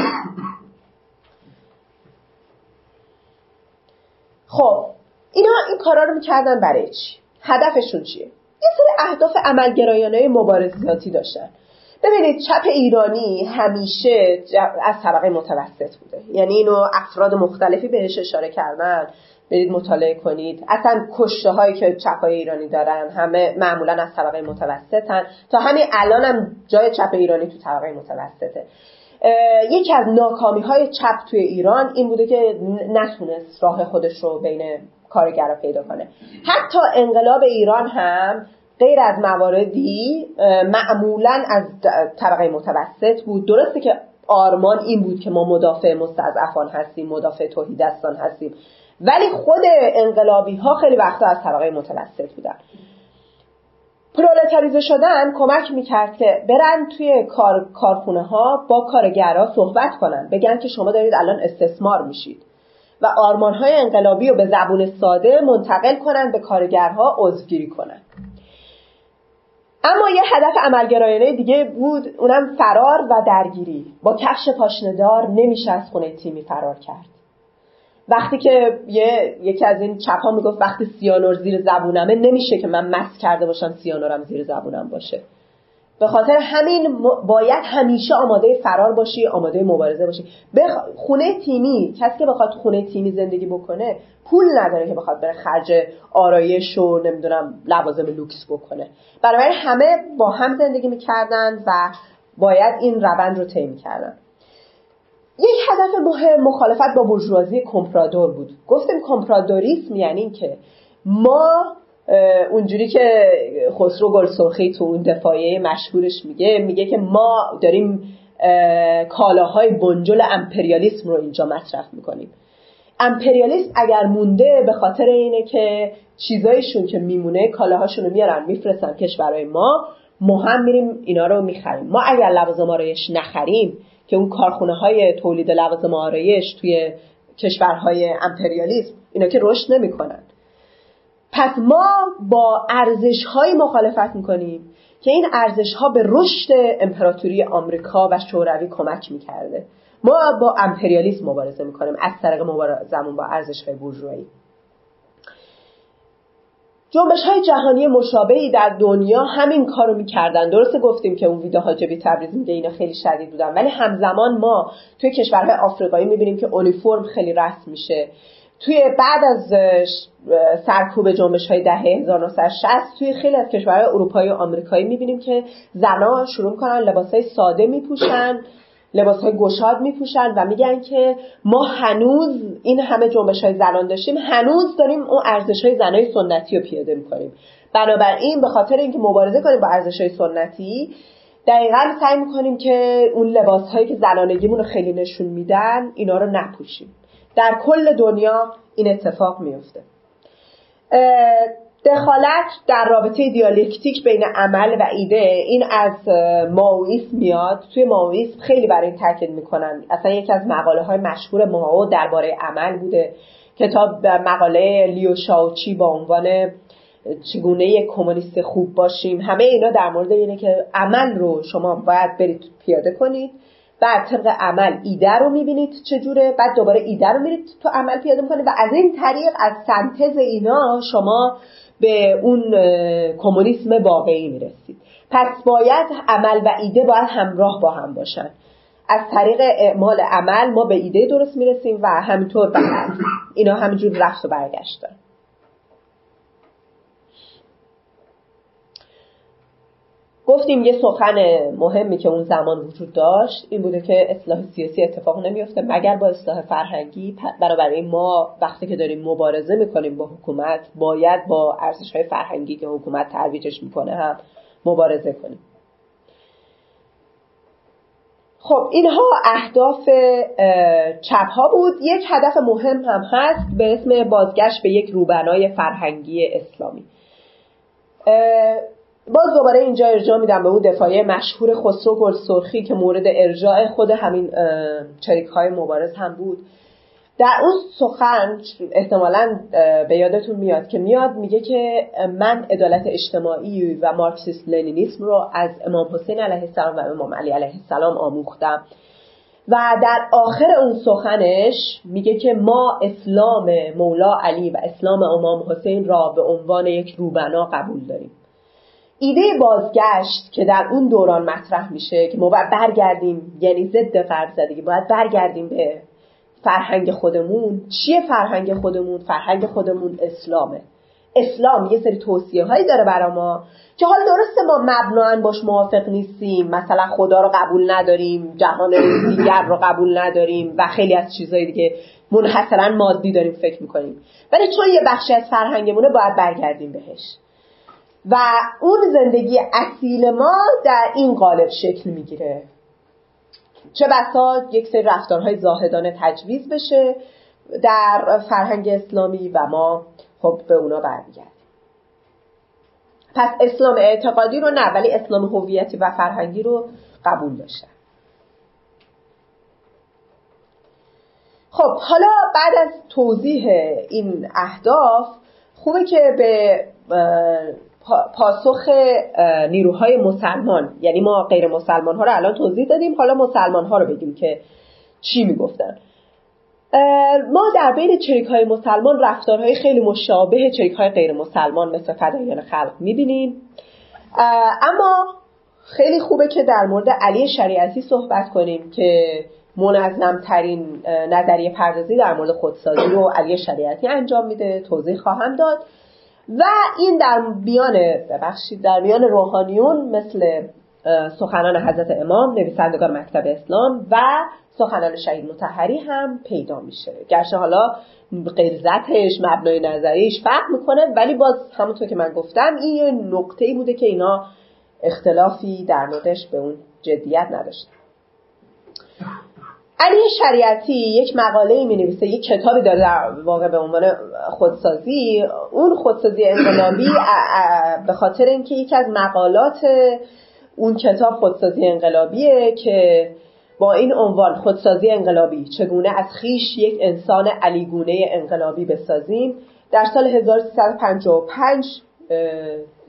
خب اینا این کارا رو می‌کردن برای چی؟ هدفشون چیه؟ یه سری اهداف عملگرایانه مبارزاتی داشتن. ببینید چپ ایرانی همیشه از طبقه متوسط بوده. یعنی اینو افراد مختلفی بهش اشاره کردن. برید مطالعه کنید. اصلا کشته هایی که چپ های ایرانی دارن همه معمولا از طبقه متوسطن. تا همین الان هم جای چپ ایرانی تو طبقه متوسطه. یکی از ناکامی های چپ توی ایران این بوده که نتونست راه خودش رو بین کارگرا پیدا کنه. حتی انقلاب ایران هم غیر از مواردی معمولا از طبقه متوسط بود. درسته که آرمان این بود که ما مدافع مستضعفان هستیم مدافع توحیدستان هستیم. ولی خود انقلابی ها خیلی وقتا از طبقه متوسط بودن. پرولتاریزه شدن کمک می‌کرد که برن توی کار، کارخونه ها با کارگرها صحبت کنن. بگن که شما دارید الان استثمار میشید. و آرمان های انقلابی رو به زبون ساده منتقل کنن به کارگرها عضوگیری کنن. اما یه هدف عملگرایانه دیگه بود اونم فرار و درگیری. با کفش پاشندار نمیشه از خونه تیمی فرار کرد. وقتی که یه یکی از این چپ ها می‌گفت وقتی سیانور زیر زبونمه نمیشه که من مس کرده باشم سیانورم زیر زبونم باشه. به خاطر همین باید همیشه آماده فرار باشی آماده مبارزه باشی. بخ... خونه تیمی کسی که بخواد خونه تیمی زندگی بکنه پول نداره که بخواد بره خرج آرایش و نمی‌دونم لوازم لوکس بکنه. برای همه با هم زندگی می‌کردن و باید این روند رو طی می‌کردن. یک هدف مهم مخالفت با برجوازی کمپرادور بود. گفتیم کمپرادوریسم یعنی که ما اونجوری که خسرو گلسرخی تو اون دفاعیه مشهورش میگه میگه که ما داریم کالاهای بنجل امپریالیسم رو اینجا مصرف می‌کنیم. امپریالیسم اگر مونده به خاطر اینه که چیزایشون که میمونه کالاهاشون رو میارن میفرستن کشورهای ما ما هم میریم اینا رو می‌خریم. ما اگر لوازم نخریم که اون کارخونه های تولید لوازم آرایش توی کشورهای امپریالیسم اینا که رشد نمی‌کنن. پس ما با ارزش های مخالفت می‌کنیم که این ارزش ها به رشد امپراتوری آمریکا و شوروی کمک می‌کرده. ما با امپریالیسم مبارزه می‌کنیم از طریق مبارزمون با ارزش های بورژوایی. جنبش های جهانی مشابهی در دنیا همین کارو می‌کردن. درسته گفتیم که اون ویدیو حاجبی تبریز میگه اینا خیلی شدید بودن. ولی همزمان ما توی کشورهای آفریقایی می‌بینیم که اونیفرم خیلی رسم میشه. توی بعد از سرکوب جنبش های دهه 1960 توی خیلی از کشورهای اروپایی و آمریکایی می‌بینیم که زنها شروع کنن لباس های ساده میپوشن. لباس های گشاد میپوشن و میگن که ما هنوز این همه جنبش های زنان داشتیم هنوز داریم اون ارزش های زنای سنتی رو پیاده می‌کنیم. بنابراین به خاطر اینکه مبارزه کنیم با ارزش های سنتی دقیقا سعی می‌کنیم که اون لباس هایی که زنانگیمون رو خیلی نشون میدن اینا رو نپوشیم. در کل دنیا این اتفاق میفته دخالت در رابطه دیالکتیک بین عمل و ایده این از ماویسم میاد. توی ماویسم خیلی برای این تاکید می‌کنن. اصلا یکی از مقاله های مشهور ماو درباره عمل بوده کتاب مقاله لیو شاوچی با عنوان چگونه یک کمونیست خوب باشیم. همه اینا در مورد اینه که عمل رو شما باید برید پیاده کنید بعد طبق عمل ایده رو می‌بینید چجوره. بعد دوباره ایده رو میرید تو عمل پیاده می‌کنید و از این طریق از سنتز اینا شما به اون کمونیسم واقعی می‌رسید. پس باید عمل و ایده باید همراه با هم باشن. از طریق اعمال عمل ما به ایده درست می‌رسیم و همینطور بعد اینا همینجور رفت و برگشتن گفتیم یه سخن مهمی که اون زمان وجود داشت این بوده که اصلاح سیاسی اتفاق نمیفته مگر با اصلاح فرهنگی بنابراین ما وقتی که داریم مبارزه می‌کنیم با حکومت باید با ارزش های فرهنگی که حکومت ترویجش می‌کنه هم مبارزه کنیم. خب اینها اهداف چپ ها بود. یک هدف مهم هم هست به اسم بازگشت به یک روبنای فرهنگی اسلامی. باز دوباره اینجا ارجاع میدم به اون دفاعی مشهور خسرو گل سرخی که مورد ارجاع خود همین چریک های مبارز هم بود. در اون سخن احتمالا به یادتون میاد که میاد میگه که من عدالت اجتماعی و مارکسیست لنینیسم رو از امام حسین علیه السلام و امام علی علیه السلام آموختم. و در آخر اون سخنش میگه که ما اسلام مولا علی و اسلام امام حسین را به عنوان یک روبنا قبول داریم. ایده بازگشت که در اون دوران مطرح میشه که ما باید برگردیم یعنی ضد قرض زدگی باید برگردیم به فرهنگ خودمون. چیه فرهنگ خودمون؟ فرهنگ خودمون اسلامه. اسلام یه سری توصیه هایی داره برا ما که حالا درسته ما مبناً باش موافق نیستیم. مثلا خدا رو قبول نداریم جهان دیگر رو قبول نداریم و خیلی از چیزهای دیگه منحصرا مادی داریم فکر می‌کنیم. ولی چون یه بخشی از فرهنگمونه باید برگردیم بهش. و اون زندگی اصیل ما در این قالب شکل می‌گیره. چه بسا یک سری رفتارهای زاهدانه تجویز بشه در فرهنگ اسلامی و ما خب به اونا برمیگردیم. پس اسلام اعتقادی رو نه ولی اسلام هویتی و فرهنگی رو قبول داشتن. خب حالا بعد از توضیح این اهداف خوبه که به پاسخ نیروهای مسلمان یعنی ما غیر مسلمان ها رو الان توضیح دادیم حالا مسلمان ها رو بگیم که چی می‌گفتن. ما در بین چریک های مسلمان رفتارهای خیلی مشابه چریک های غیر مسلمان مثل فدایان خلق می‌بینیم. اما خیلی خوبه که در مورد علی شریعتی صحبت کنیم که منظم ترین نظریه پردازی در مورد خودسازی رو علی شریعتی انجام میده توضیح خواهم داد. و این در میان ببخشید در میان روحانیون مثل سخنان حضرت امام نویسندگان مکتب اسلام و سخنان شهید متحری هم پیدا میشه. گرچه حالا غلظتش مبنای نظریش فرق می‌کنه ولی باز همونطور که من گفتم این یه نقطه ای بوده که اینا اختلافی در موردش به اون جدیت نداشتن. علی شریعتی یک مقاله ای می نویسه یک کتابی داره در واقع به عنوان خودسازی. اون خودسازی انقلابی به خاطر اینکه یکی از مقالات اون کتاب خودسازی انقلابیه که با این عنوان خودسازی انقلابی چگونه از خیش یک انسان علیگونه انقلابی بسازیم. در سال 1355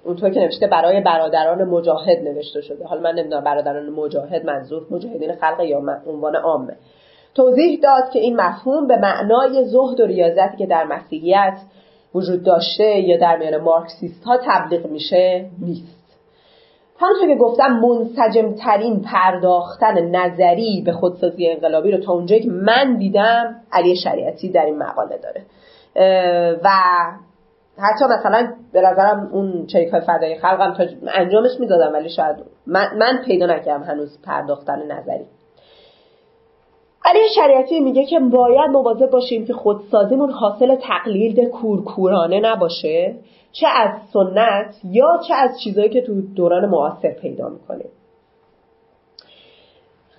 اونطور که نوشته برای برادران مجاهد نوشته شده. حالا من نمی‌دونم برادران مجاهد منظور مجاهدین خلق یا عنوان عامه. توضیح داد که این مفهوم به معنای زهد و ریاضتی که در مسیحیت وجود داشته یا در میان مارکسیست ها تبلیغ میشه نیست. همونطور که گفتم منسجم ترین پرداختن نظری به خودسازی انقلابی رو تا اونجایی که من دیدم علی شریعتی در این مقاله داره. و حتی مثلا به نظرم اون چریک های فدای خلقم تا انجامش می‌دادم ولی شاید من, من پیدا نکردم هنوز پرداختن نظری. علی شریعتی میگه که باید مواظب باشیم که خودسازیمون حاصل تقلید کورکورانه نباشه چه از سنت یا چه از چیزهایی که تو دوران معاصر پیدا می‌کنیم.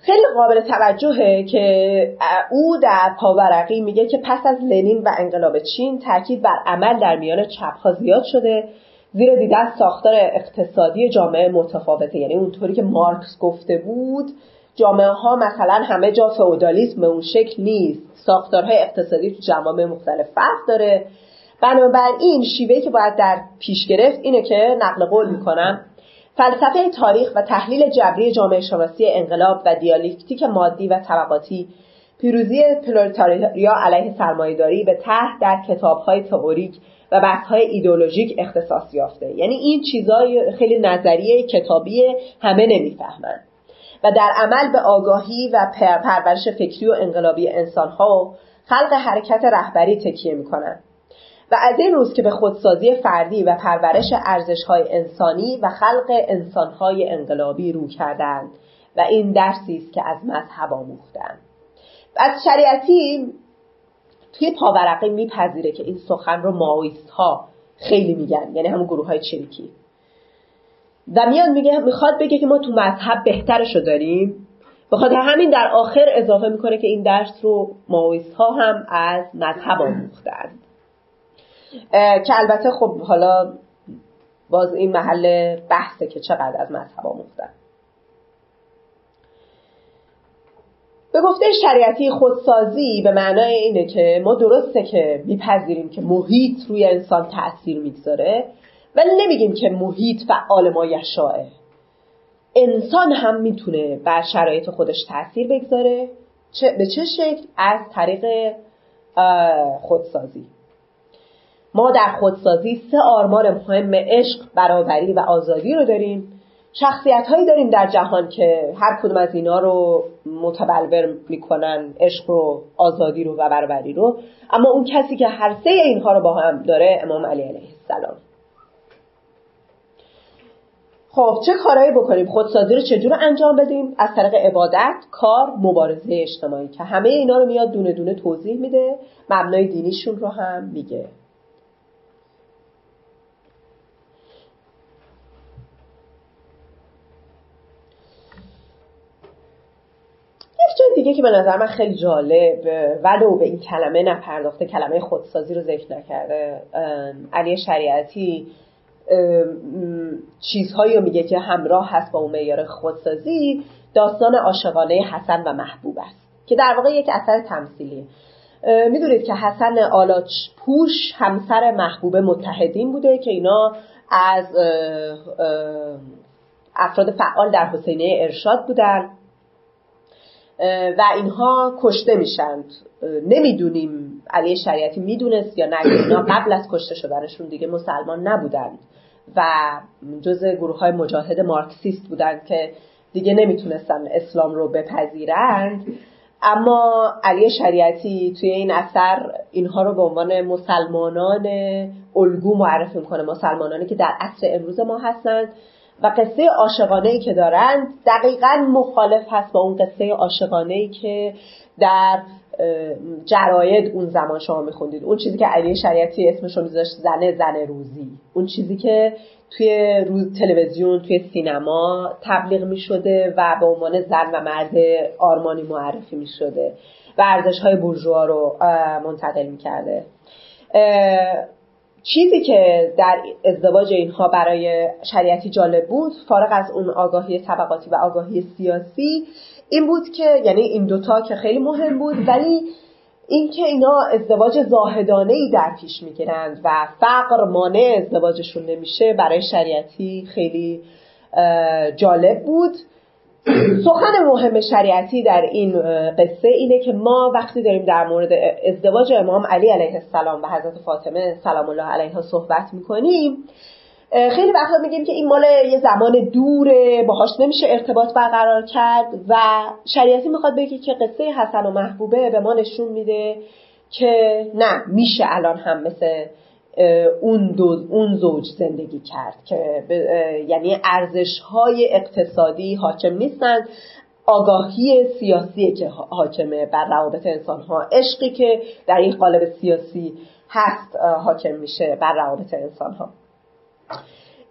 خیلی قابل توجهه که او در پاورقی میگه که پس از لنین و انقلاب چین تاکید بر عمل در میان چپها زیاد شده زیرا دیدن ساختار اقتصادی جامعه متفاوته. یعنی اونطوری که مارکس گفته بود جامعه ها مثلا همه جا فئودالیسم به اون شکل نیست. ساختارهای اقتصادی تو جوامع مختلف فرق داره. بنابراین شیوهی که باید در پیش گرفت اینه که نقل قول می‌کنم فلسفه تاریخ و تحلیل جبری جامعه شناسی انقلاب و دیالکتیک مادی و طبقاتی پیروزی پلورتاریا علیه سرمایهداری به ته در کتابهای تئوریک و بحثهای ایدولوژیک اختصاص یافته. یعنی این چیزای خیلی نظریه کتابی همه نمی‌فهمند و در عمل به آگاهی و پرورش فکری و انقلابی انسانها خلق حرکت رهبری تکیه می‌کنند و از این روز که به خودسازی فردی و پرورش ارزشهای انسانی و خلق انسانهای انقلابی رو کردند و این درسی است که از مذهب آموختند از شریعتی توی پاورقی میپذیره که این سخن رو ماویست ها خیلی میگن یعنی همون گروه های چریکی. و میاد میگه می‌خواد بگه که ما تو مذهب بهترشو داریم. بخاطر همین در آخر اضافه می‌کنه که این درس رو ماویست ها هم از مذهب آموختند که البته خب حالا باز این محل بحثه که چقدر از مذهب آموختن. به گفته شریعتی خودسازی به معنای اینه که ما درسته که میپذیریم که محیط روی انسان تأثیر می‌گذاره ولی نمیگیم که محیط فعال ما یشاه انسان هم می‌تونه بر شرایط خودش تاثیر بگذاره به چه شکل؟ از طریق خودسازی. ما در خودسازی سه آرمان مهم عشق برابری و آزادی رو داریم. شخصیت هایی داریم در جهان که هر کدوم از اینا رو متبلور می‌کنن عشق رو آزادی رو و برابری رو. اما اون کسی که هر سه اینها رو با هم داره امام علی علیه السلام. خب چه کارهایی بکنیم؟ خودسازی رو چجور انجام بدیم؟ از طریق عبادت کار مبارزه اجتماعی. که همه اینا رو میاد دونه دونه توضیح میده. مبنای دینیشون رو هم میگه. دیگه که به نظر من خیلی جالب ولو به این کلمه نپرداخته کلمه خودسازی رو ذکر نکرده. علی شریعتی چیزهایی رو میگه که همراه هست با اون معیار خودسازی. داستان عاشقانه حسن و محبوب است که در واقع یک اثر تمثیلی می‌دونید که حسن آلاچ پوش همسر محبوب متحدین بوده که اینا از افراد فعال در حسینه ارشاد بودن. و اینها کشته میشند. نمی‌دونیم علی شریعتی می‌دونست یا نه. اینا قبل از کشته شدنشون دیگه مسلمان نبودند و جز گروه های مجاهد مارکسیست بودند که دیگه نمی‌تونستن اسلام رو بپذیرند. اما علی شریعتی توی این اثر اینها رو به عنوان مسلمانان الگو معرفی می‌کنه. مسلمانانی که در عصر امروز ما هستند. و قصه عاشقانه ای که دارند دقیقا مخالف هست با اون قصه عاشقانه ای که در جراید اون زمان شما میخوندید. اون چیزی که علی شریعتی اسمش رو میذاشت زنه زن روزی. اون چیزی که توی روز تلویزیون توی سینما تبلیغ می‌شده و به عنوان زن و مرد آرمانی معرفی می‌شده و ارزش های بورژوا رو منتقل می‌کرده. چیزی که در ازدواج اینها برای شریعتی جالب بود فارغ از اون آگاهی طبقاتی و آگاهی سیاسی این بود که یعنی این دوتا که خیلی مهم بود ولی اینکه اینا ازدواج زاهدانه ای در پیش می‌گیرند و فقر مانع ازدواجشون نمیشه برای شریعتی خیلی جالب بود. سخن مهم شریعتی در این قصه اینه که ما وقتی داریم در مورد ازدواج امام علی علیه السلام و حضرت فاطمه سلام الله علیها صحبت می‌کنیم خیلی وقتا میگیم که این مال یه زمان دوره باهاش نمیشه ارتباط برقرار کرد و شریعتی می‌خواد بگه که قصه حسن و محبوبه به ما نشون میده که نه میشه الان هم مثل اون, دو، اون زوج زندگی کرد که یعنی ارزش های اقتصادی حاکم نیستند. آگاهی سیاسی که حاکمه بر روابط انسان ها عشقی که در این قالب سیاسی هست حاکم میشه بر روابط انسان ها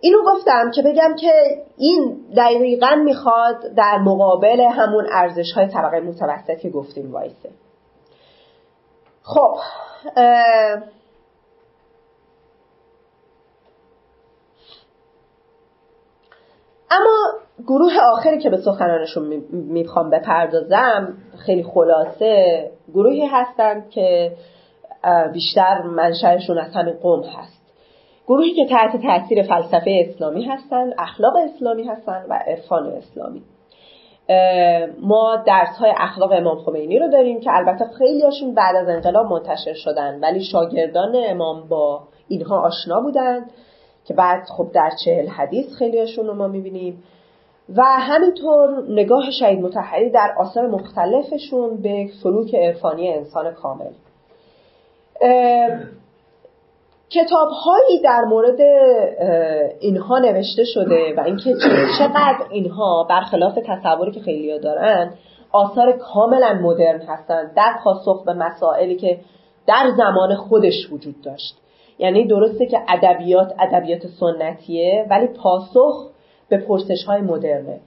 اینو گفتم که بگم که این دقیقا می‌خواد در مقابل همون ارزش های طبقه متوسط که گفتیم وایسه. خب اما گروه آخری که به سخنانشون می‌خوام بپردازم خیلی خلاصه گروهی هستند که بیشتر منشأشون از همین قوم هست. گروهی که تحت تاثیر فلسفه اسلامی هستند اخلاق اسلامی هستند و عرفان اسلامی. ما درس های اخلاق امام خمینی رو داریم که البته خیلی هاشون بعد از انقلاب منتشر شدن ولی شاگردان امام با اینها آشنا بودند که بعد خب در چهل حدیث خیلی هاشون رو ما می‌بینیم. و همینطور نگاه شهید متحری در آثار مختلفشون به سلوک عرفانی انسان کامل. کتاب هایی در مورد اینها نوشته شده و اینکه چقدر اینها برخلاف تصوری که خیلی دارن آثار کاملا مدرن هستند در پاسخ به مسائلی که در زمان خودش وجود داشت. یعنی درسته که ادبیات ادبیات سنتیه ولی پاسخ به پرسش های مدرنه.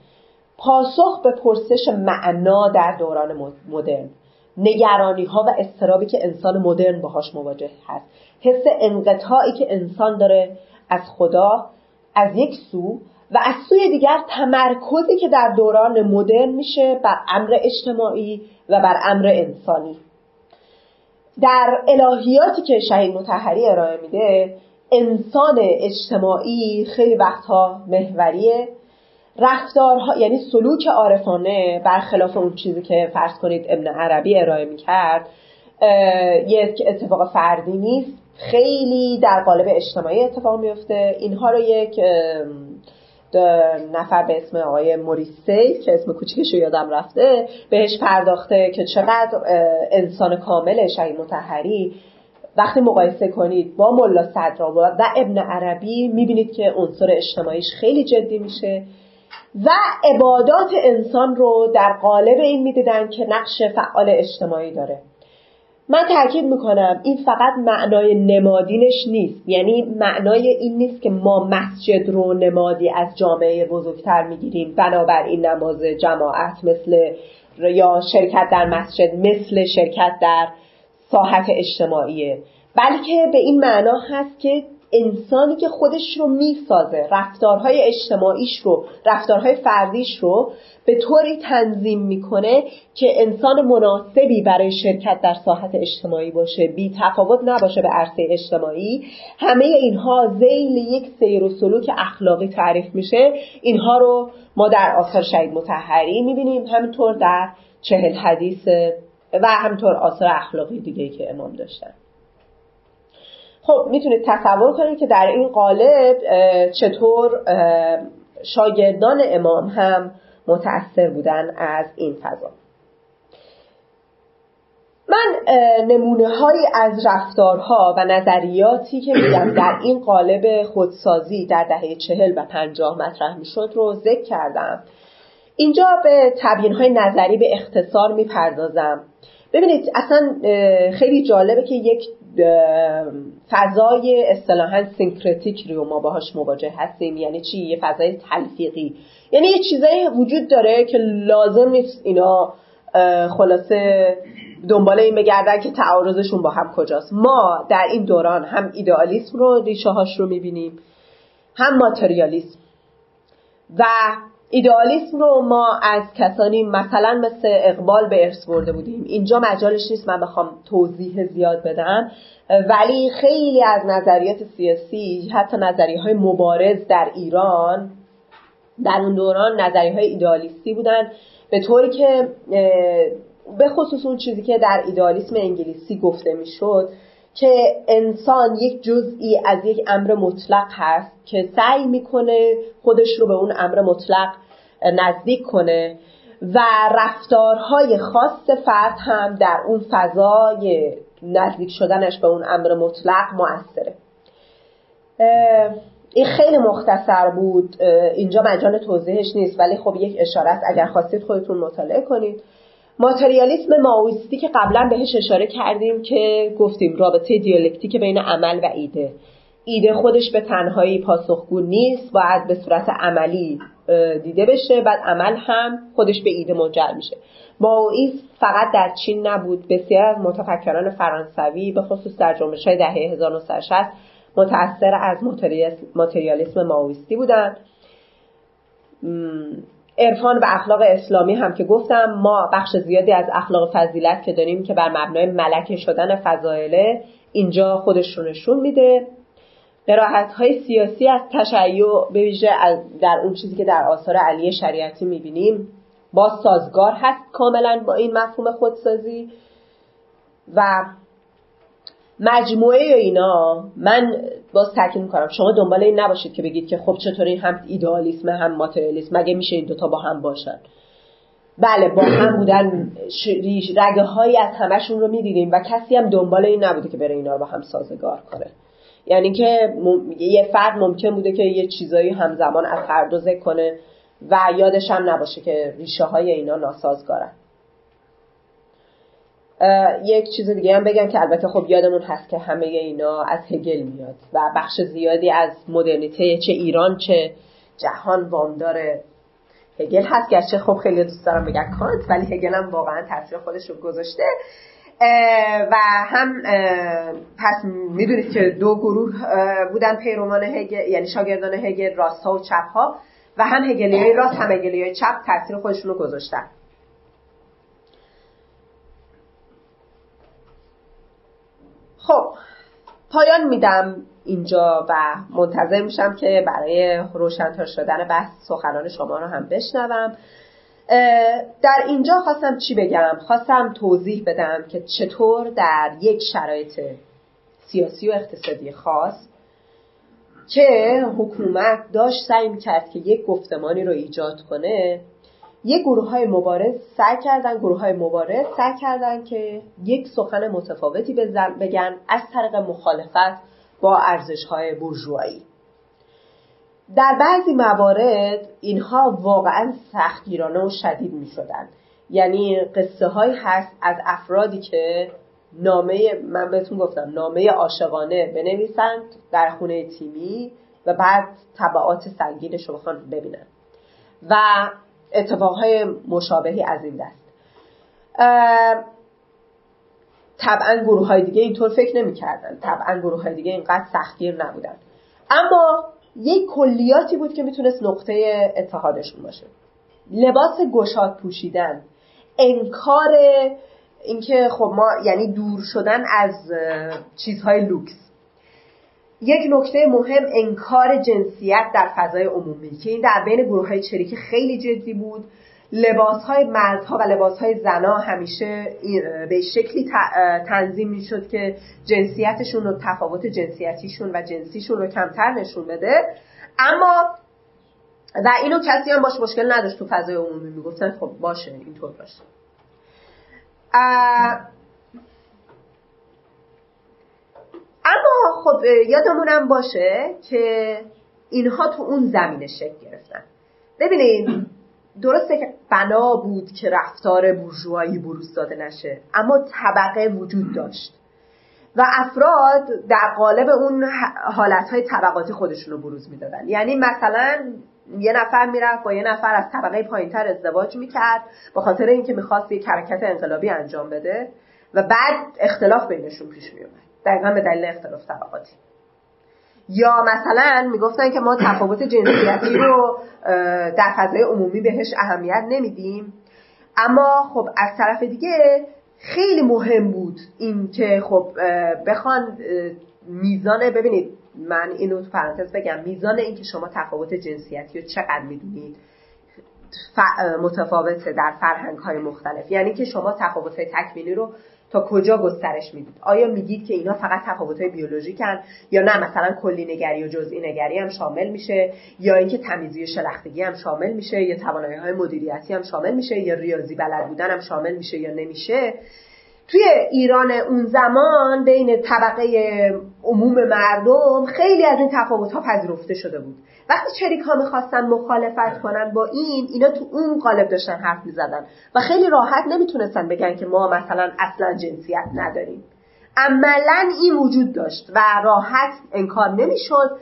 پاسخ به پرسش معنا در دوران مدرن. نگرانی ها و استرابی که انسان مدرن باهاش مواجه هست. حس انقطاعی که انسان داره از خدا از یک سو و از سوی دیگر تمرکزی که در دوران مدرن میشه بر امر اجتماعی و بر امر انسانی. در الهیاتی که شهید متحری ارائه میده انسان اجتماعی خیلی وقتها محوریه. رفتارها یعنی سلوک عارفانه برخلاف اون چیزی که فرض کنید ابن عربی ارائه می‌کرد یک اتفاق فردی نیست. خیلی در قالب اجتماعی اتفاق میفته اینها رو یک نفر به اسم آقای موریسی که اسم کوچیکش یادم رفته بهش پرداخته که چقدر انسان کامل شهید متحری وقتی مقایسه کنید با ملا صدرآباد و ابن عربی می‌بینید که عنصر اجتماعیش خیلی جدی میشه و عبادات انسان رو در قالب این می‌دیدن که نقش فعال اجتماعی داره. من تاکید می‌کنم این فقط معنای نمادینش نیست. یعنی معنای این نیست که ما مسجد رو نمادی از جامعه بزرگتر می‌گیریم. بنابراین نماز جماعت مثل یا شرکت در مسجد مثل شرکت در ساحت اجتماعیه. بلکه به این معنا هست که انسانی که خودش رو می‌سازه رفتارهای اجتماعیش رو رفتارهای فردیش رو به طوری تنظیم می‌کنه که انسان مناسبی برای شرکت در ساحت اجتماعی باشه. بی تفاوت نباشه به عرصه اجتماعی. همه اینها زیل یک سیر و سلوک اخلاقی تعریف میشه. اینها رو ما در آثار شهید متحری می‌بینیم. همینطور در چهل حدیث و همینطور آثار اخلاقی دیگه که امام داشتن. خب می‌تونید تصور کنید که در این قالب چطور شاگردان امام هم متأثر بودن از این فضا. من نمونه های از رفتارها و نظریاتی که میگم در این قالب خودسازی در دهه چهل و پنجاه مطرح می‌شد رو ذکر کردم. اینجا به تبیین های نظری به اختصار می‌پردازم. ببینید اصلا خیلی جالبه که یک فضای اصطلاحا سینکرتیک رو ما باهاش مواجه هستیم. یعنی چی؟ یه فضای تلفیقی. یعنی یه چیزایی وجود داره که لازم نیست اینا خلاصه دنبال این بگردن که تعارضشون با هم کجاست. ما در این دوران هم ایدئالیسم رو ریشه هاش رو می‌بینیم هم ماتریالیسم. و ایدئالیسم رو ما از کسانی مثلا مثل اقبال به ارث برده بودیم. اینجا مجالش نیست من بخوام توضیح زیاد بدم. ولی خیلی از نظریات سیاسی حتی نظریه های مبارز در ایران در اون دوران نظریه های ایدئالیستی بودن. به طوری که به خصوص اون چیزی که در ایدئالیسم انگلیسی گفته می‌شد که انسان یک جزئی از یک امر مطلق هست که سعی می‌کنه خودش رو به اون امر مطلق نزدیک کنه و رفتارهای خاص فرد هم در اون فضای نزدیک شدنش به اون امر مطلق موثره. این خیلی مختصر بود. اینجا مجال توضیحش نیست ولی خب یک اشاره اگر خواستید خودتون مطالعه کنید. ماتریالیسم ماویستی که قبلا بهش اشاره کردیم که گفتیم رابطه دیالکتیک بین عمل و ایده. ایده خودش به تنهایی پاسخگو نیست باید به صورت عملی دیده بشه بعد عمل هم خودش به ایده منجر میشه. ماویسم فقط در چین نبود. بسیار از متفکران فرانسوی به خصوص در جنبش های دهه 1960 متأثر از ماتریالیسم ماویستی بودن عرفان و اخلاق اسلامی هم که گفتم ما بخش زیادی از اخلاق فضیلت که داریم که بر مبنای ملکه شدن فضایله اینجا خودش رو نشون میده. قرائت های سیاسی از تشیع به ویژه در اون چیزی که در آثار علی شریعتی می‌بینیم با سازگار هست کاملا با این مفهوم خودسازی و مجموعه اینا من باز تاکید می‌کنم شما دنبال این نباشید که بگید که خب چطوری هم ایدئالیسم هم ماتریالیسم مگه میشه این دوتا با هم باشن؟ بله با هم بودن رگه هایی از همشون رو می‌دیدیم و کسی هم دنبال این نبوده که بره اینا رو با هم سازگار کنه. یعنی که یه فرد ممکن بوده که یه چیزایی همزمان از هر دو کنه و یادش هم نباشه که ریشه های اینا ناسازگارن. یک چیز دیگه هم بگم که البته خب یادمون هست که همه اینا از هگل میاد و بخش زیادی از مدرنیته چه ایران چه جهان وامدار هگل هست. گرچه خب خیلی دوست دارم بگم کانت ولی هگل هم واقعا تاثیر خودش رو گذاشته. و هم پس می‌دونید که دو گروه بودن پیروان هگل یعنی شاگردان هگل راست ها و چپ ها و هم هگلیای راست هم هگلیای چپ تاثیر خودشون رو گذاشتن. خب پایان میدم اینجا و منتظر میشم که برای روشنتر شدن بحث سخنان شما رو هم بشنوم. در اینجا خواستم چی بگم؟ خواستم توضیح بدم که چطور در یک شرایط سیاسی و اقتصادی خاص که حکومت داشت سعی می‌کرد که یک گفتمانی رو ایجاد کنه یک گروه های مبارز سعی کردن گروه های مبارز سعی کردن که یک سخن متفاوتی بگن از طریق مخالفت با ارزش های برجوهایی در بعضی موارد اینها واقعا سختگیرانه و شدید می شدن. یعنی قصه های هست از افرادی که نامه من بهتون گفتم نامه عاشقانه بنویسند در خونه تیمی و بعد طبعات سنگینش رو بخوان ببینن و اتفاقهای مشابهی از این دست. طبعا گروه های دیگه اینطور فکر نمی کردن طبعا گروه های دیگه اینقدر سختگیر نبودن. اما یک کلیاتی بود که می‌تونست نقطه اتحادشون باشه. لباس گشاد پوشیدن انکار اینکه خب ما یعنی دور شدن از چیزهای لوکس. یک نکته مهم انکار جنسیت در فضای عمومی. که این در بین گروه های چریکی خیلی جدی بود. لباس های مردها و لباس های زنا همیشه به شکلی تنظیم می‌شد که جنسیتشون و تفاوت جنسیتیشون و جنسیشون رو کمتر نشون بده. اما و اینو کسی هم باش مشکل نداشت تو فضای عمومی. می‌گفتن خب باشه اینطور باشه. اما خب یادمونم باشه که اینها تو اون زمینه شکل گرفتن. ببینید درسته که بنا بود که رفتار بورژوایی بروز داده نشه اما طبقه وجود داشت. و افراد در قالب اون حالتهای طبقاتی خودشون رو بروز می‌دادن. یعنی مثلا یه نفر می‌رفت با یه نفر از طبقه پایینتر ازدواج می‌کرد به خاطر اینکه می‌خواست یک حرکت انقلابی انجام بده و بعد اختلاف بینشون پیش میومد دقیقا به دلیل اختلاف طبقاتی. یا مثلا می‌گفتن که ما تفاوت جنسیتی رو در فضای عمومی بهش اهمیت نمیدیم. اما خب از طرف دیگه خیلی مهم بود این که خب بخوان میزان ببینید من اینو تو پرانتز بگم میزان اینکه شما تفاوت جنسیتی رو چقدر می‌دونید متفاوته در فرهنگ های مختلف. یعنی که شما تفاوت های تکوینی رو تا کجا گسترش می‌دید؟ آیا میگید که اینا فقط تفاوت های بیولوژیکن یا نه؟ مثلا کلی نگری و جزئی نگری هم شامل میشه یا اینکه تمیزی شلختگی هم شامل میشه یا توانایی های مدیریتی هم شامل میشه یا ریاضی بلد بودن هم شامل میشه یا نمیشه؟ توی ایران اون زمان بین طبقه عموم مردم خیلی از این تفاوت ها پذیرفته شده بود. وقتی چریک ها می‌خواستن مخالفت کنن با این اینا تو اون قالب داشتن حرف می‌زدن و خیلی راحت نمی‌تونستن بگن که ما مثلا اصلا جنسیت نداریم. عملا این وجود داشت و راحت انکار نمی‌شد.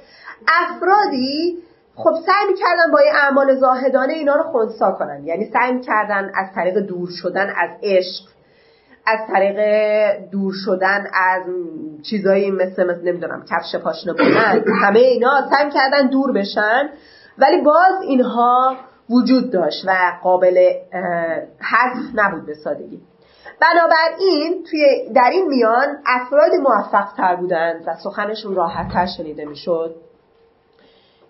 افرادی خب سعی می‌کردن با این اعمال زاهدانه اینا رو خونسا کنن. یعنی سعی می‌کردن از طریق دور شدن از عشق از طریق دور شدن از چیزایی مثل, مثل نمی‌دونم کفش پاشنه بودن همه اینا سعی کردن دور بشن. ولی باز اینها وجود داشت و قابل حذف نبود به سادگی. بنابراین توی در این میان افراد موفق تر بودند و سخنشون راحت تر شنیده می‌شد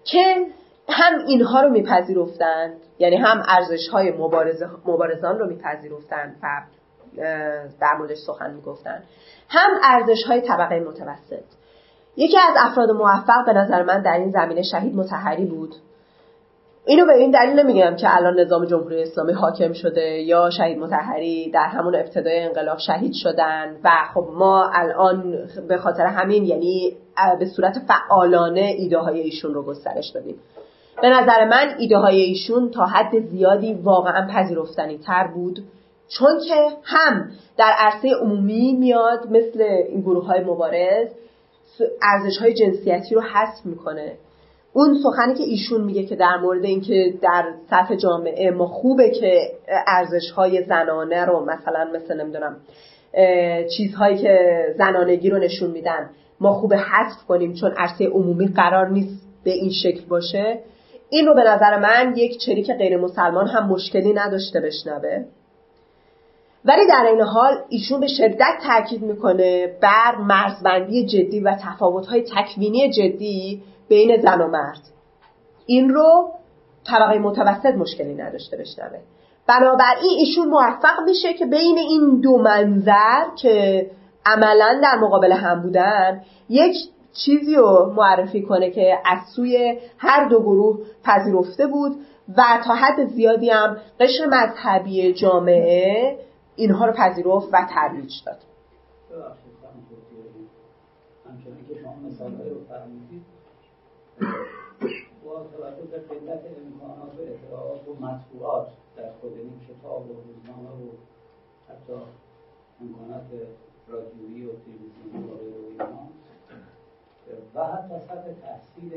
که هم اینها رو میپذیرفتند یعنی هم ارزش های مبارزان رو میپذیرفتند و در موردش سخن می‌گفتن. هم ارزش های طبقه متوسط. یکی از افراد موفق به نظر من در این زمینه شهید متحری بود. اینو به این دلیل نمیگم که الان نظام جمهوری اسلامی حاکم شده یا شهید متحری در همون ابتدای انقلاب شهید شدن و خب ما الان به خاطر همین یعنی به صورت فعالانه ایده های ایشون رو گسترش دادیم. به نظر من ایده های ایشون تا حد زیادی واقعا پذیرفتنی تر بود. چون که هم در عرصه عمومی میاد مثل این گروه های مبارز ارزش های جنسیتی رو حذف می‌کنه. اون سخنی که ایشون میگه که در مورد اینکه در سطح جامعه ما خوبه که ارزش های زنانه رو مثلا مثل نمی‌دونم چیزهایی که زنانگی رو نشون میدن ما خوبه حذف کنیم چون عرصه عمومی قرار نیست به این شکل باشه. این رو به نظر من یک چریک غیر مسلمان هم مشکلی نداشته بشنوه. ولی در این حال ایشون به شدت تاکید می‌کنه بر مرزبندی جدی و تفاوت‌های تکوینی جدی بین زن و مرد. این رو طبقه متوسط مشکلی نداشته بشنوه. بنابراین ایشون موفق میشه که بین این دو منظر که عملا در مقابل هم بودن یک چیزی رو معرفی کنه که از سوی هر دو گروه پذیرفته بود و تا حد زیادی هم قشر مذهبی جامعه اینها رو پذیرفت و ترویج داد. همچنان که شما مثال رو فرمودید با توجه به قلت امکانات و اطلاعات و مطبوعات در خود این کتاب و روزنامه و حتی امکانات رادیویی و تلویزیونی و غیره و حتی سطح تحصیل